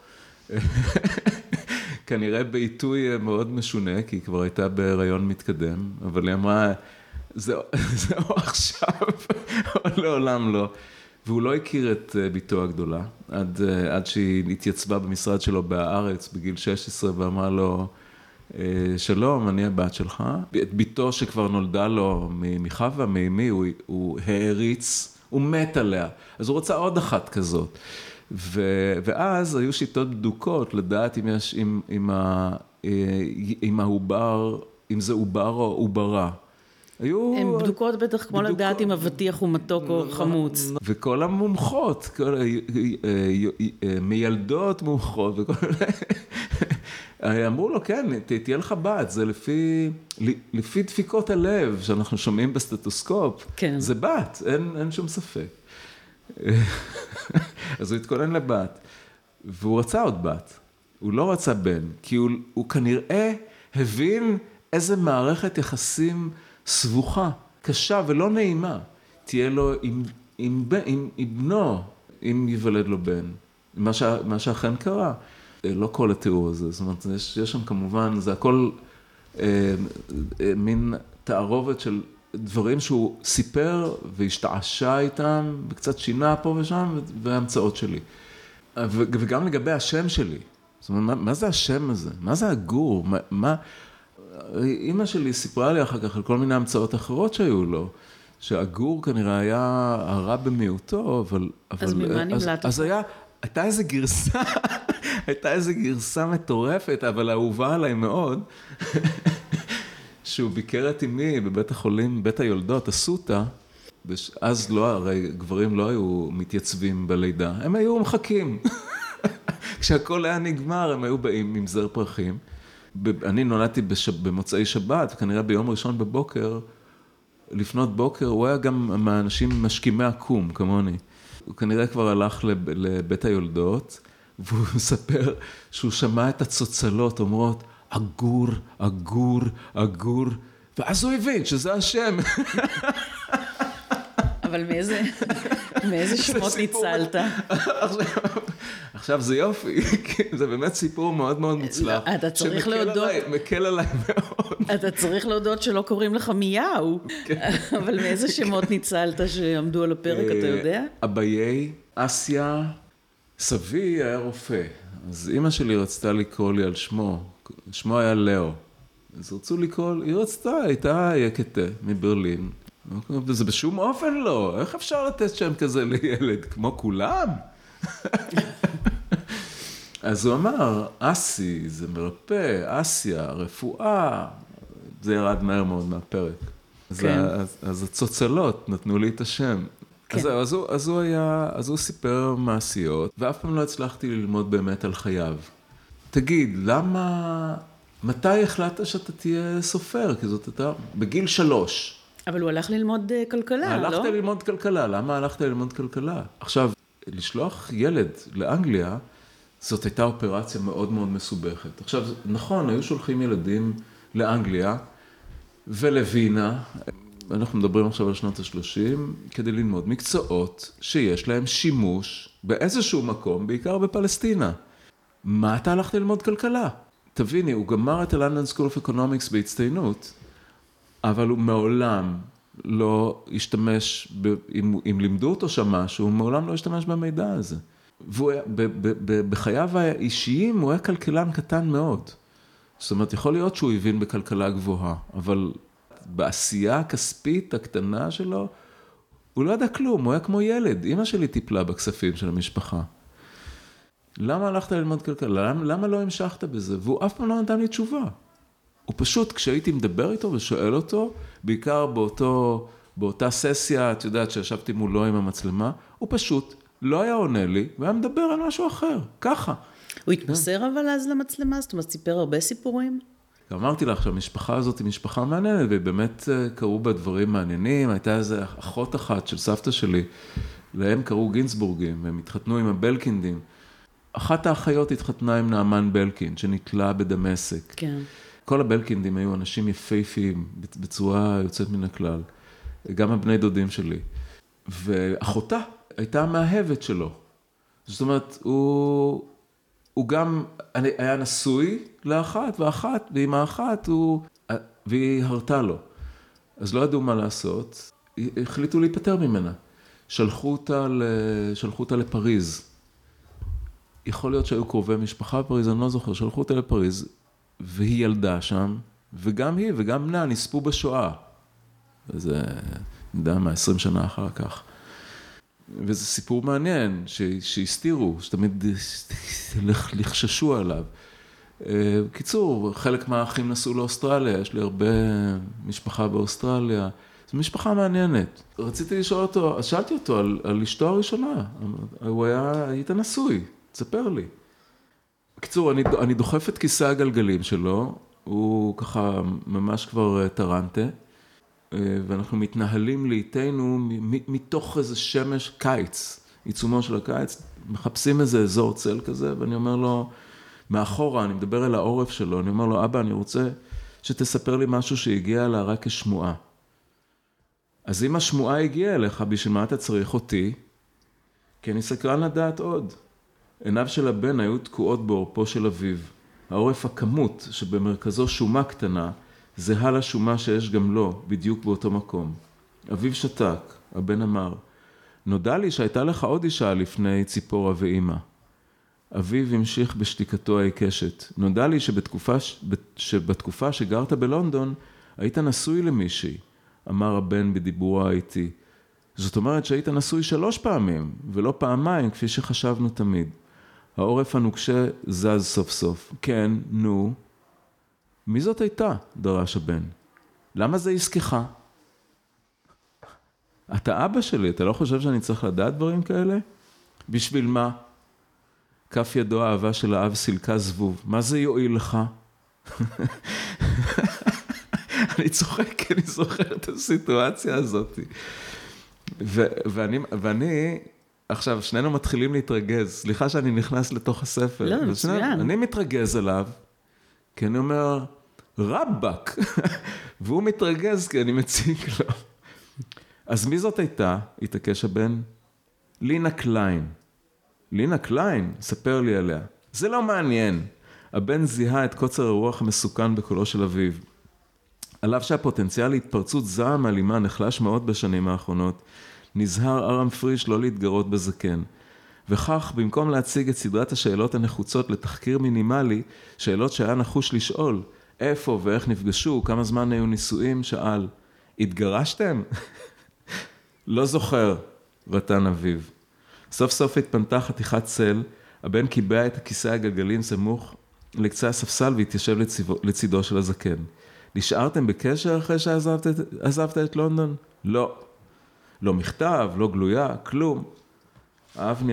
כנראה בעיתוי מאוד משונה, כי היא כבר הייתה בהיריון מתקדם, אבל היא אמרה, זהו עכשיו, או לעולם לא. והוא לא הכיר את אה, בתו הגדולה, עד, אה, עד שהיא התייצבה במשרד שלו בהארץ בגיל 16 ואמרה לו, אה, שלום, אני הבת שלך. את בתו שכבר נולדה לו מחווה, מאמי, הוא, הוא העריץ, הוא מת עליה. אז הוא רוצה עוד אחת כזאת. ו, ואז היו שיטות בדוקות לדעת אם יש, אם, אם, ה, אם העובר, אם זה עובר או עוברה. היו... הן בדוקות בטח כמו בדוק... לדעת אם אבטיח הוא מתוק או חמוץ. וכל המומחות, כל ה... מיילדות מומחות, וכל... אמרו לו, כן, תהיה לך בת, זה לפי, לפי דפיקות הלב שאנחנו שומעים בסטטוסקופ, כן. זה בת, אין, אין שום ספק. אז הוא התכונן לבת, והוא רצה עוד בת, הוא לא רצה בן, כי הוא, הוא כנראה הבין איזה מערכת יחסים סבוכה, קשה ולא נעימה, תהיה לו עם, עם, עם, עם, עם בנו, אם ייוולד לו בן, מה, ש, מה שאכן קרה. לא כל התיאור הזה, זאת אומרת, יש, יש שם כמובן, זה הכל אה, אה, מין תערובת של דברים שהוא סיפר והשתעשע איתם, וקצת שינה פה ושם, והמצאות שלי. וגם לגבי השם שלי, זאת אומרת, מה, מה זה השם הזה? מה זה הגור? מה, מה... אימא שלי סיפרה לי אחר כך על כל מיני המצאות אחרות שהיו לו, שהגור כנראה היה הרע במיעוטו, אבל... אז אבל, ממה נמלטת? אז, אז היה, הייתה איזה גרסה, הייתה איזה גרסה מטורפת, אבל אהובה עליי מאוד, שהוא ביקר את אמי בבית החולים, בית היולדות, אסותא. אז לא, הרי גברים לא היו מתייצבים בלידה, הם היו מחכים. כשהכול היה נגמר, הם היו באים עם זר פרחים. אני נולדתי בש... במוצאי שבת, וכנראה ביום ראשון בבוקר, לפנות בוקר, הוא היה גם מהאנשים משכימי עקום, כמוני. הוא כנראה כבר הלך לב... לבית היולדות, והוא מספר שהוא שמע את הצוצלות אומרות, אגור, אגור, אגור, ואז הוא הבין שזה השם. אבל מאיזה, מאיזה שמות ניצלת? עכשיו זה יופי, זה באמת סיפור מאוד מאוד מוצלח. אתה צריך להודות... שמקל עליי מאוד. אתה צריך להודות שלא קוראים לך מיהו, כן. אבל מאיזה שמות ניצלת שעמדו על הפרק, אתה יודע? אה, אביי, אסיה, סבי היה רופא, אז אימא שלי רצתה לקרוא לי על שמו, שמו היה לאו. אז רצו לקרוא, היא רצתה, הייתה יקטה מברלין. וזה בשום אופן לא, איך אפשר לתת שם כזה לילד, כמו כולם? אז הוא אמר, אסי, זה מרפא, אסיה, רפואה, זה ירד מהר מאוד מהפרק. כן. אז, אז הצוצלות נתנו לי את השם. כן. אז, אז, הוא, אז הוא היה, אז הוא סיפר מעשיות, ואף פעם לא הצלחתי ללמוד באמת על חייו. תגיד, למה, מתי החלטת שאתה תהיה סופר? כי זאת הייתה, בגיל שלוש. אבל הוא הלך ללמוד אה, כלכלה, הלכת לא? הלכת ללמוד כלכלה, למה הלכת ללמוד כלכלה? עכשיו, לשלוח ילד לאנגליה, זאת הייתה אופרציה מאוד מאוד מסובכת. עכשיו, נכון, היו שולחים ילדים לאנגליה ולווינה, אנחנו מדברים עכשיו על שנות ה-30, כדי ללמוד מקצועות שיש להם שימוש באיזשהו מקום, בעיקר בפלסטינה. מה אתה הלכת ללמוד כלכלה? תביני, הוא גמר את ה-London School of Economics בהצטיינות, אבל הוא מעולם לא השתמש, ב, אם, אם לימדו אותו שם משהו, הוא מעולם לא השתמש במידע הזה. ובחייו האישיים הוא היה כלכלן קטן מאוד. זאת אומרת, יכול להיות שהוא הבין בכלכלה גבוהה, אבל בעשייה הכספית הקטנה שלו, הוא לא ידע כלום, הוא היה כמו ילד. אימא שלי טיפלה בכספים של המשפחה. למה הלכת ללמוד כלכלה? למה, למה לא המשכת בזה? והוא אף פעם לא נתן לי תשובה. הוא פשוט, כשהייתי מדבר איתו ושואל אותו, בעיקר באותו, באותה ססיה, את יודעת, שישבתי מולו עם המצלמה, הוא פשוט לא היה עונה לי, והיה מדבר על משהו אחר, ככה. הוא התמסר אבל אז למצלמה? זאת אומרת, סיפר הרבה סיפורים? אמרתי לך שהמשפחה הזאת היא משפחה מעניינת, ובאמת אה, קרו בה דברים מעניינים. הייתה איזו אחות אחת של סבתא שלי, להם קראו גינסבורגים, והם התחתנו עם הבלקינדים. אחת האחיות התחתנה עם נעמן בלקין, שנתלה בדמשק. כן. כל הבלקינדים היו אנשים יפהפיים, בצורה יוצאת מן הכלל. גם הבני דודים שלי. ואחותה הייתה המאהבת שלו. זאת אומרת, הוא, הוא גם היה נשוי לאחת, ואחת, ועם האחת הוא, והיא הרתה לו. אז לא ידעו מה לעשות, החליטו להיפטר ממנה. שלחו אותה, שלחו אותה לפריז. יכול להיות שהיו קרובי משפחה בפריז, אני לא זוכר, שלחו אותה לפריז, והיא ילדה שם, וגם היא וגם בנה נספו בשואה. וזה, אני יודע מה, עשרים שנה אחר כך. וזה סיפור מעניין, שהסתירו, שתמיד לחששו עליו. בקיצור, אה, חלק מהאחים נסעו לאוסטרליה, יש לי הרבה משפחה באוסטרליה. זו משפחה מעניינת. רציתי לשאול אותו, אז שאלתי אותו על, על אשתו הראשונה, הוא היה, היית נשוי, תספר לי. בקיצור, אני, אני דוחף את כיסא הגלגלים שלו, הוא ככה ממש כבר אה, טרנטה, אה, ואנחנו מתנהלים לאיתנו מתוך איזה שמש קיץ, עיצומו של הקיץ, מחפשים איזה אזור צל כזה, ואני אומר לו, מאחורה, אני מדבר אל העורף שלו, אני אומר לו, אבא, אני רוצה שתספר לי משהו שהגיע אליי רק כשמועה. אז אם השמועה הגיעה אליך, בשביל מה אתה צריך אותי? כי אני סקרן לדעת עוד. עיניו של הבן היו תקועות בעורפו של אביו. העורף הכמות שבמרכזו שומה קטנה, זהה לשומה שיש גם לו, בדיוק באותו מקום. אביו שתק, הבן אמר, נודע לי שהייתה לך עוד אישה לפני ציפורה ואימא. אביו המשיך בשתיקתו העיקשת. נודע לי שבתקופה, שבתקופה שגרת בלונדון, היית נשוי למישהי. אמר הבן בדיבורו האיטי. זאת אומרת שהיית נשוי שלוש פעמים, ולא פעמיים, כפי שחשבנו תמיד. העורף הנוקשה זז סוף סוף. כן, נו. מי זאת הייתה? דרש הבן. למה זה עסקך? אתה אבא שלי, אתה לא חושב שאני צריך לדעת דברים כאלה? בשביל מה? כף ידו האהבה של האב סילקה זבוב. מה זה יועיל לך? אני צוחק, כי אני זוכר את הסיטואציה הזאת. ו- ואני, ואני, עכשיו, שנינו מתחילים להתרגז. סליחה שאני נכנס לתוך הספר. לא, מצוין. אני מתרגז עליו, כי אני אומר, רבאק. והוא מתרגז כי אני מציג לו. אז מי זאת הייתה? התעקש הבן. לינה קליין. לינה קליין, ספר לי עליה. זה לא מעניין. הבן זיהה את קוצר הרוח המסוכן בקולו של אביו. על אף שהפוטנציאל להתפרצות זעם אלימה נחלש מאוד בשנים האחרונות, נזהר ארם פריש לא להתגרות בזקן. וכך, במקום להציג את סדרת השאלות הנחוצות לתחקיר מינימלי, שאלות שהיה נחוש לשאול, איפה ואיך נפגשו, כמה זמן היו נישואים, שאל, התגרשתם? לא זוכר, רטן אביו. סוף סוף התפנתה חתיכת צל, הבן קיבע את הכיסא הגלגלים סמוך לקצה הספסל והתיישב לציבו, לצידו של הזקן. נשארתם בקשר אחרי שעזבת את לונדון? לא. לא מכתב, לא גלויה, כלום. האב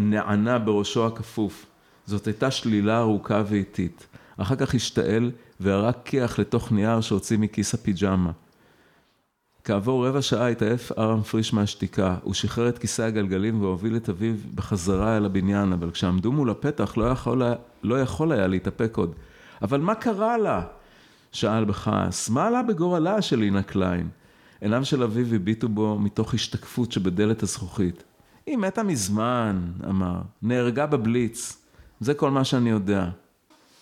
נענה בראשו הכפוף. זאת הייתה שלילה ארוכה ואיטית. אחר כך השתעל וערק כיח לתוך נייר שהוציא מכיס הפיג'מה. כעבור רבע שעה התעייף ארם פריש מהשתיקה, הוא שחרר את כיסא הגלגלים והוביל את אביו בחזרה אל הבניין, אבל כשעמדו מול הפתח לא יכול, לא יכול היה להתאפק עוד. אבל מה קרה לה? שאל בכעס. מה עלה בגורלה של לינה קליין? עיניו של אביו הביטו בו מתוך השתקפות שבדלת הזכוכית. היא מתה מזמן, אמר. נהרגה בבליץ. זה כל מה שאני יודע.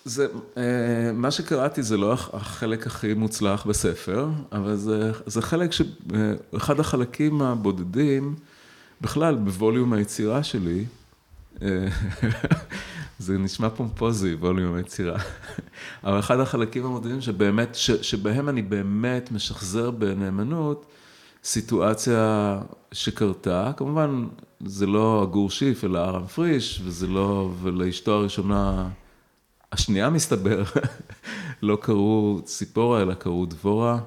זה, אה, מה שקראתי זה לא החלק הכי מוצלח בספר, אבל זה, זה חלק ש... אה, אחד החלקים הבודדים, בכלל, בווליום היצירה שלי, אה, זה נשמע פומפוזי, ווליום היצירה, אבל אחד החלקים הבודדים שבאמת, ש, שבהם אני באמת משחזר בנאמנות, סיטואציה שקרתה, כמובן זה לא הגור שיף אלא ארם פריש, וזה לא, ולאשתו הראשונה השנייה מסתבר, לא קראו ציפורה, אלא קראו דבורה,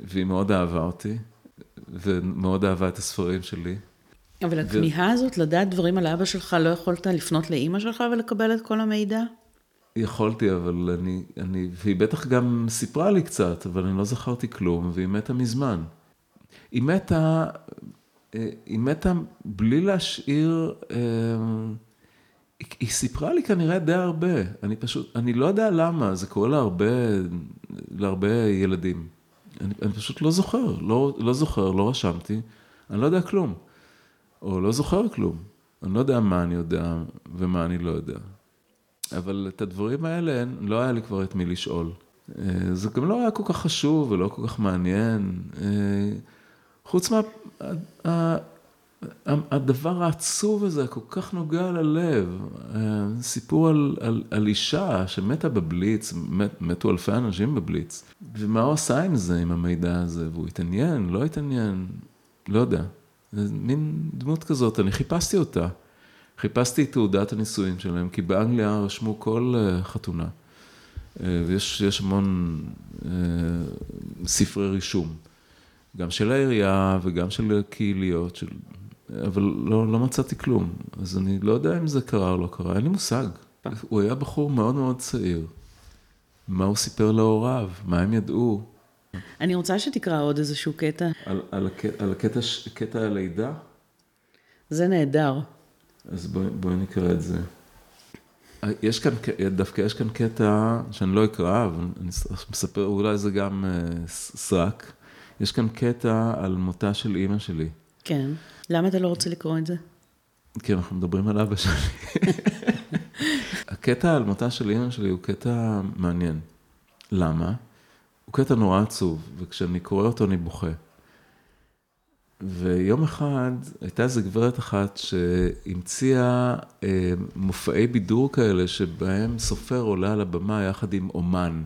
והיא מאוד אהבה אותי, ומאוד אהבה את הספרים שלי. אבל הכמיהה ו... הזאת לדעת דברים על אבא שלך, לא יכולת לפנות לאימא שלך ולקבל את כל המידע? יכולתי, אבל אני, אני, והיא בטח גם סיפרה לי קצת, אבל אני לא זכרתי כלום, והיא מתה מזמן. היא מתה, אה, היא מתה בלי להשאיר... אה, היא סיפרה לי כנראה די הרבה, אני פשוט, אני לא יודע למה, זה קורה להרבה, להרבה ילדים. אני, אני פשוט לא זוכר, לא, לא זוכר, לא רשמתי, אני לא יודע כלום. או לא זוכר כלום. אני לא יודע מה אני יודע ומה אני לא יודע. אבל את הדברים האלה, לא היה לי כבר את מי לשאול. אה, זה גם לא היה כל כך חשוב ולא כל כך מעניין. אה, חוץ מה... הדבר העצוב הזה כל כך נוגע ללב, אה, סיפור על, על, על אישה שמתה בבליץ, מת, מתו אלפי אנשים בבליץ, ומה הוא עשה עם זה, עם המידע הזה, והוא התעניין, לא התעניין, לא יודע. זה מין דמות כזאת, אני חיפשתי אותה. חיפשתי את תעודת הנישואין שלהם, כי באנגליה רשמו כל אה, חתונה. אה, ויש המון ספרי רישום, גם של העירייה וגם של קהיליות, של אבל לא, לא מצאתי כלום. אז אני לא יודע אם זה קרה או לא קרה, אין לי מושג. הוא היה בחור מאוד מאוד צעיר. מה הוא סיפר להוריו? מה הם ידעו? אני רוצה שתקרא עוד איזשהו קטע. על, על, על הקטע, קטע הלידה? זה נהדר. אז בואי בוא נקרא את זה. יש כאן, דווקא יש כאן קטע שאני לא אקרא, אבל אני מספר, אולי זה גם uh, סרק. יש כאן קטע על מותה של אימא שלי. כן. למה אתה לא רוצה לקרוא את זה? כי אנחנו מדברים על אבא שלי. הקטע על מותה של אימא שלי הוא קטע מעניין. למה? הוא קטע נורא עצוב, וכשאני קורא אותו אני בוכה. ויום אחד הייתה איזו גברת אחת שהמציאה אה, מופעי בידור כאלה, שבהם סופר עולה על הבמה יחד עם אומן.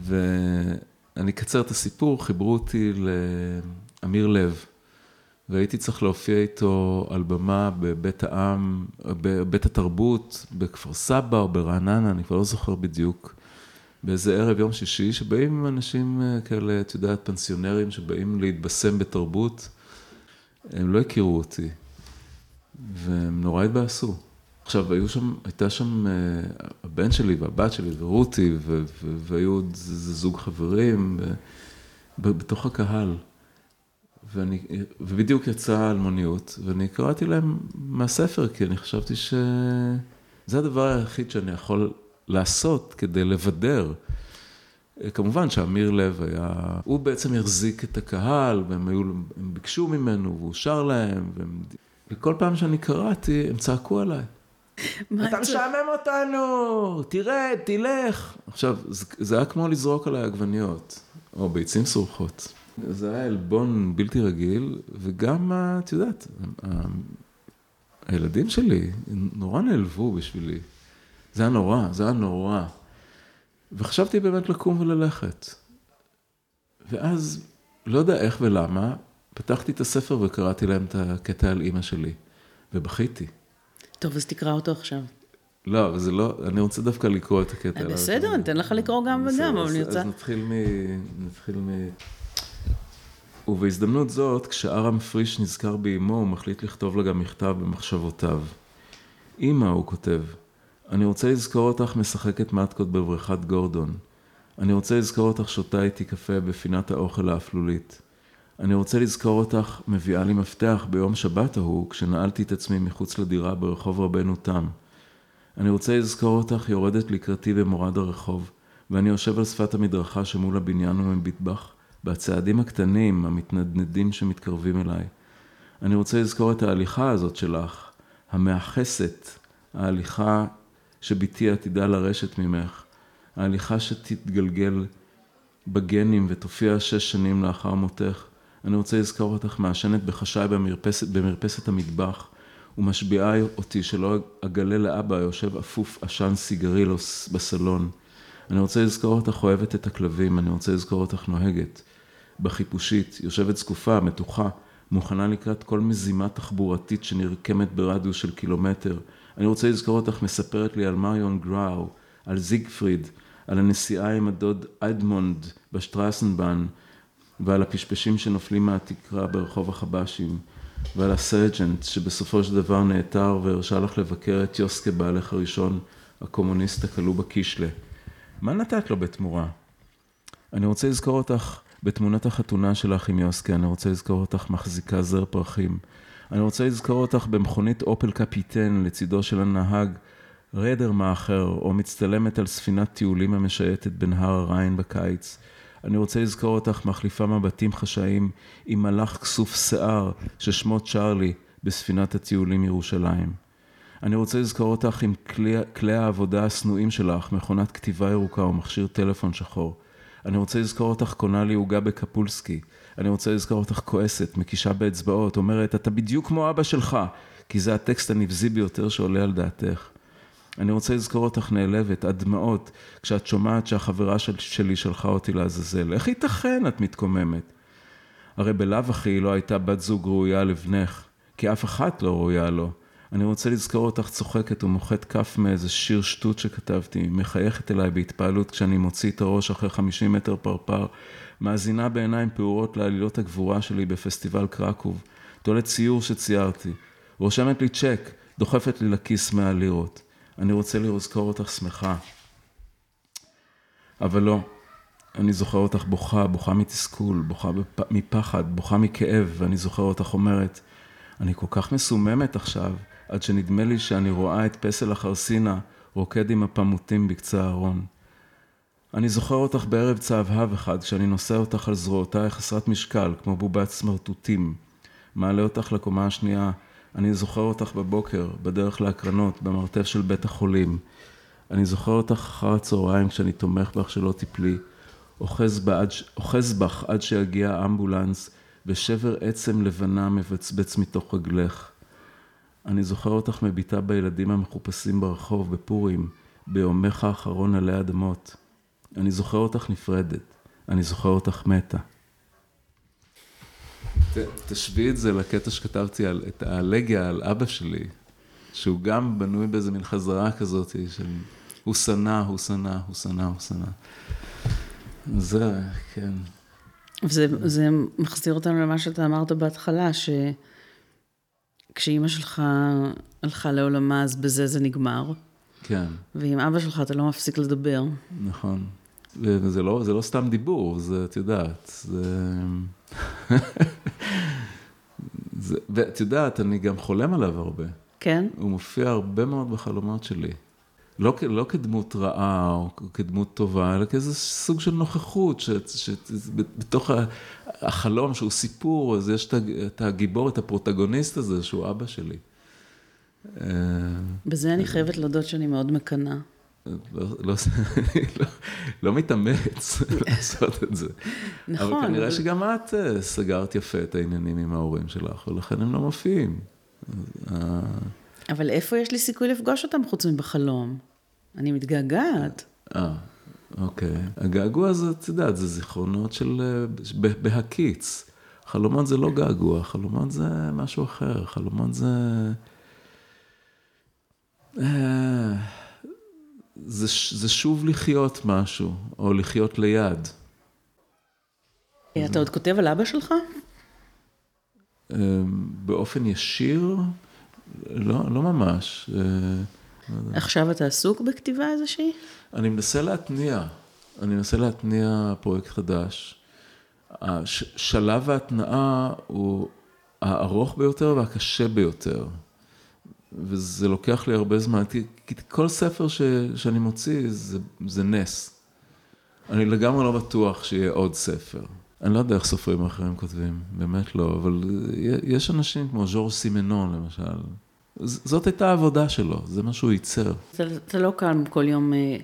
ו... אני אקצר את הסיפור, חיברו אותי לאמיר לב, והייתי צריך להופיע איתו על במה בבית העם, בבית התרבות, בכפר סבא או ברעננה, אני כבר לא זוכר בדיוק. באיזה ערב יום שישי, שבאים אנשים אה, כאלה, את יודעת, פנסיונרים, שבאים להתבשם בתרבות, הם לא הכירו אותי, והם נורא התבאסו. עכשיו, היו שם, הייתה שם אה, הבן שלי והבת שלי ורותי, והיו עוד זוג חברים בתוך הקהל. ואני, ובדיוק יצאה אלמוניות, ואני קראתי להם מהספר, כי אני חשבתי שזה הדבר היחיד שאני יכול לעשות כדי לבדר. כמובן שאמיר לב היה, הוא בעצם החזיק את הקהל, והם היו, הם ביקשו ממנו, והוא שר להם, והם, וכל פעם שאני קראתי, הם צעקו עליי. אתה משעמם אותנו, תרד, תלך. עכשיו, זה, זה היה כמו לזרוק עליי עגבניות, או ביצים סרוחות. זה היה עלבון בלתי רגיל, וגם, את יודעת, הילדים שלי נורא נעלבו בשבילי. זה היה נורא, זה היה נורא. וחשבתי באמת לקום וללכת. ואז, לא יודע איך ולמה, פתחתי את הספר וקראתי להם את הקטע על אימא שלי, ובכיתי. טוב, אז תקרא אותו עכשיו. לא, אבל זה לא, אני רוצה דווקא לקרוא את הקטע. בסדר, אני אתן לך לקרוא גם וגם, אבל אני רוצה... אז נתחיל מ... נתחיל מ... ובהזדמנות זאת, כשארם פריש נזכר באמו, הוא מחליט לכתוב לה גם מכתב במחשבותיו. אמא, הוא כותב, אני רוצה לזכור אותך משחקת מתקות בבריכת גורדון. אני רוצה לזכור אותך שותה איתי קפה בפינת האוכל האפלולית. אני רוצה לזכור אותך מביאה לי מפתח ביום שבת ההוא, כשנעלתי את עצמי מחוץ לדירה ברחוב רבנו תם. אני רוצה לזכור אותך יורדת לקראתי במורד הרחוב, ואני יושב על שפת המדרכה שמול הבניין וממטבח, בצעדים הקטנים, המתנדנדים שמתקרבים אליי. אני רוצה לזכור את ההליכה הזאת שלך, המאחסת, ההליכה שבתי עתידה לרשת ממך, ההליכה שתתגלגל בגנים ותופיע שש שנים לאחר מותך. אני רוצה לזכור אותך מעשנת בחשאי במרפסת, במרפסת המטבח, ומשביעה אותי שלא אגלה לאבא יושב אפוף עשן סיגרילוס בסלון. אני רוצה לזכור אותך אוהבת את הכלבים, אני רוצה לזכור אותך נוהגת. בחיפושית, יושבת זקופה, מתוחה, מוכנה לקראת כל מזימה תחבורתית שנרקמת ברדיוס של קילומטר. אני רוצה לזכור אותך מספרת לי על מריון גראו, על זיגפריד, על הנסיעה עם הדוד אדמונד בשטרסנבן, ועל הפשפשים שנופלים מהתקרה ברחוב החבשים, ועל הסרג'נט שבסופו של דבר נעתר והרשה לך לבקר את יוסקה בעלך הראשון, הקומוניסט הכלוא בקישלה. מה נתת לו בתמורה? אני רוצה לזכור אותך בתמונת החתונה שלך עם יוסקה, אני רוצה לזכור אותך מחזיקה זר פרחים. אני רוצה לזכור אותך במכונית אופל קפיטן לצידו של הנהג רדר מאחר, או מצטלמת על ספינת טיולים המשייטת בנהר הריין בקיץ. אני רוצה לזכור אותך מחליפה מבטים חשאיים עם מלאך כסוף שיער ששמו צ'ארלי בספינת הטיולים ירושלים. אני רוצה לזכור אותך עם כלי, כלי העבודה השנואים שלך, מכונת כתיבה ירוקה או מכשיר טלפון שחור. אני רוצה לזכור אותך קונה לי עוגה בקפולסקי. אני רוצה לזכור אותך כועסת, מקישה באצבעות, אומרת, אתה בדיוק כמו אבא שלך, כי זה הטקסט הנבזי ביותר שעולה על דעתך. אני רוצה לזכור אותך נעלבת, עד דמעות, כשאת שומעת שהחברה של, שלי שלחה אותי לעזאזל. איך ייתכן? את מתקוממת. הרי בלאו הכי לא הייתה בת זוג ראויה לבנך, כי אף אחת לא ראויה לו. אני רוצה לזכור אותך צוחקת ומוחאת כף מאיזה שיר שטות שכתבתי, מחייכת אליי בהתפעלות כשאני מוציא את הראש אחרי 50 מטר פרפר, מאזינה בעיניים פעורות לעלילות הגבורה שלי בפסטיבל קרקוב, תולת ציור שציירתי, רושמת לי צ'ק, דוחפת לי לכיס 100 לירות. אני רוצה לזכור אותך שמחה. אבל לא, אני זוכר אותך בוכה, בוכה מתסכול, בוכה מפחד, בוכה מכאב, ואני זוכר אותך אומרת, אני כל כך מסוממת עכשיו, עד שנדמה לי שאני רואה את פסל החרסינה רוקד עם הפמוטים בקצה הארון. אני זוכר אותך בערב צהבהב אחד, כשאני נושא אותך על זרועותיי חסרת משקל, כמו בובת סמרטוטים. מעלה אותך לקומה השנייה, אני זוכר אותך בבוקר, בדרך להקרנות, במרתף של בית החולים. אני זוכר אותך אחר הצהריים כשאני תומך בך שלא תיפלי. אוחז, בעד, אוחז בך עד שיגיע האמבולנס, ושבר עצם לבנה מבצבץ מתוך רגלך. אני זוכר אותך מביטה בילדים המחופשים ברחוב בפורים, ביומך האחרון עלי אדמות. אני זוכר אותך נפרדת. אני זוכר אותך מתה. תשווי את זה לקטע שכתבתי על, את האלגיה על אבא שלי, שהוא גם בנוי באיזה מין חזרה כזאת של הוא שנא, הוא שנא, הוא שנא, הוא שנא. זה, כן. וזה זה מחזיר אותנו למה שאתה אמרת בהתחלה, שכשאימא שלך הלכה לעולמה, אז בזה זה נגמר. כן. ועם אבא שלך אתה לא מפסיק לדבר. נכון. וזה לא, זה לא סתם דיבור, זה, את יודעת, זה... זה... ואת יודעת, אני גם חולם עליו הרבה. כן? הוא מופיע הרבה מאוד בחלומות שלי. לא, לא כדמות רעה או כדמות טובה, אלא כאיזה סוג של נוכחות, שבתוך החלום שהוא סיפור, אז יש את הגיבור, את הפרוטגוניסט הזה, שהוא אבא שלי. בזה אני חייבת להודות שאני מאוד מקנאה. לא, לא, לא, לא מתאמץ לעשות את זה. נכון. אבל כנראה שגם את אה, סגרת יפה את העניינים עם ההורים שלך, ולכן הם לא מופיעים. אה, אבל איפה יש לי סיכוי לפגוש אותם חוץ מבחלום? אני מתגעגעת. אה, אוקיי. הגעגוע הזה, את יודעת, זה זיכרונות של... אה, בהקיץ. חלומות זה לא געגוע, חלומות זה משהו אחר, חלומות זה... זה, זה שוב לחיות משהו, או לחיות ליד. אתה עוד כותב על אבא שלך? אמ, באופן ישיר, לא, לא ממש. אה, לא עכשיו אתה עסוק בכתיבה איזושהי? אני מנסה להתניע, אני מנסה להתניע פרויקט חדש. שלב ההתנעה הוא הארוך ביותר והקשה ביותר. וזה לוקח לי הרבה זמן, כי כל ספר ש, שאני מוציא זה, זה נס. אני לגמרי לא בטוח שיהיה עוד ספר. אני לא יודע איך סופרים אחרים כותבים, באמת לא, אבל יש אנשים כמו ז'ורג' סימנון למשל. זאת הייתה העבודה שלו, זה מה שהוא ייצר. אתה, אתה לא קם כל יום אה,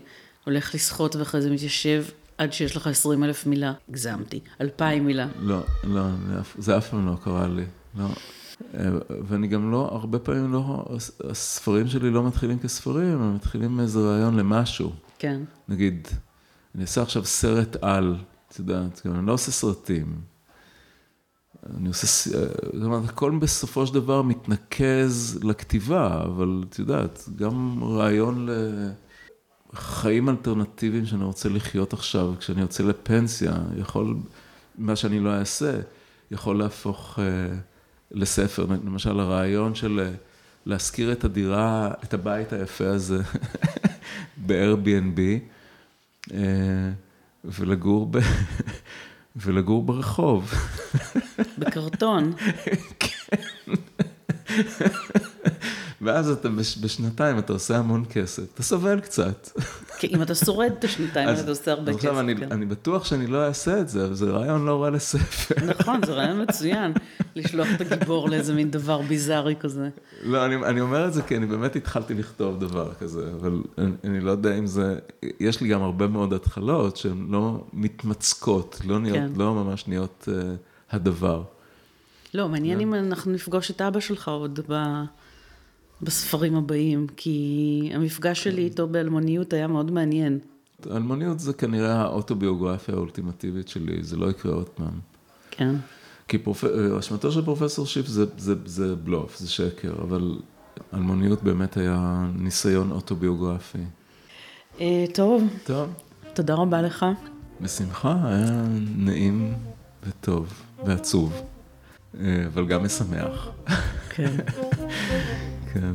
הולך לשחות ואחרי זה מתיישב עד שיש לך 20 אלף מילה, הגזמתי, אלפיים מילה. לא, לא, זה אף פעם לא קרה לי, לא. אה, ואני גם לא, הרבה פעמים לא, הספרים שלי לא מתחילים כספרים, הם מתחילים מאיזה רעיון למשהו. כן. נגיד, אני אעשה עכשיו סרט על, את יודעת, אני לא עושה סרטים. אני עושה, זאת אומרת, הכל בסופו של דבר מתנקז לכתיבה, אבל את יודעת, גם רעיון לחיים אלטרנטיביים שאני רוצה לחיות עכשיו, כשאני יוצא לפנסיה, יכול, מה שאני לא אעשה, יכול להפוך... Uh, לספר, למשל הרעיון של אה, להשכיר את הדירה, את הבית היפה הזה ב-Airbnb, אה, ולגור, ב... ולגור ברחוב. בקרטון. כן. ואז אתה בשנתיים, אתה עושה המון כסף, אתה סובל קצת. כי אם אתה שורד את השנתיים האלה, אתה עושה הרבה כסף. עכשיו, אני, כן. אני בטוח שאני לא אעשה את זה, אבל זה רעיון לא רע לספר. נכון, זה רעיון מצוין, לשלוח את הגיבור לאיזה מין דבר ביזארי כזה. לא, אני, אני אומר את זה כי אני באמת התחלתי לכתוב דבר כזה, אבל אני, אני לא יודע אם זה, יש לי גם הרבה מאוד התחלות שהן לא מתמצקות, לא, כן. לא ממש נהיות uh, הדבר. לא, מעניין אם אנחנו נפגוש את אבא שלך עוד ב... בספרים הבאים, כי המפגש שלי איתו באלמוניות היה מאוד מעניין. אלמוניות זה כנראה האוטוביוגרפיה האולטימטיבית שלי, זה לא יקרה עוד פעם. כן. כי פרופ... אשמתו של פרופסור שיף זה, זה, זה בלוף, זה שקר, אבל אלמוניות באמת היה ניסיון אוטוביוגרפי. אה, טוב. טוב. תודה רבה לך. בשמחה, היה נעים וטוב ועצוב, אה, אבל גם משמח. כן. כן.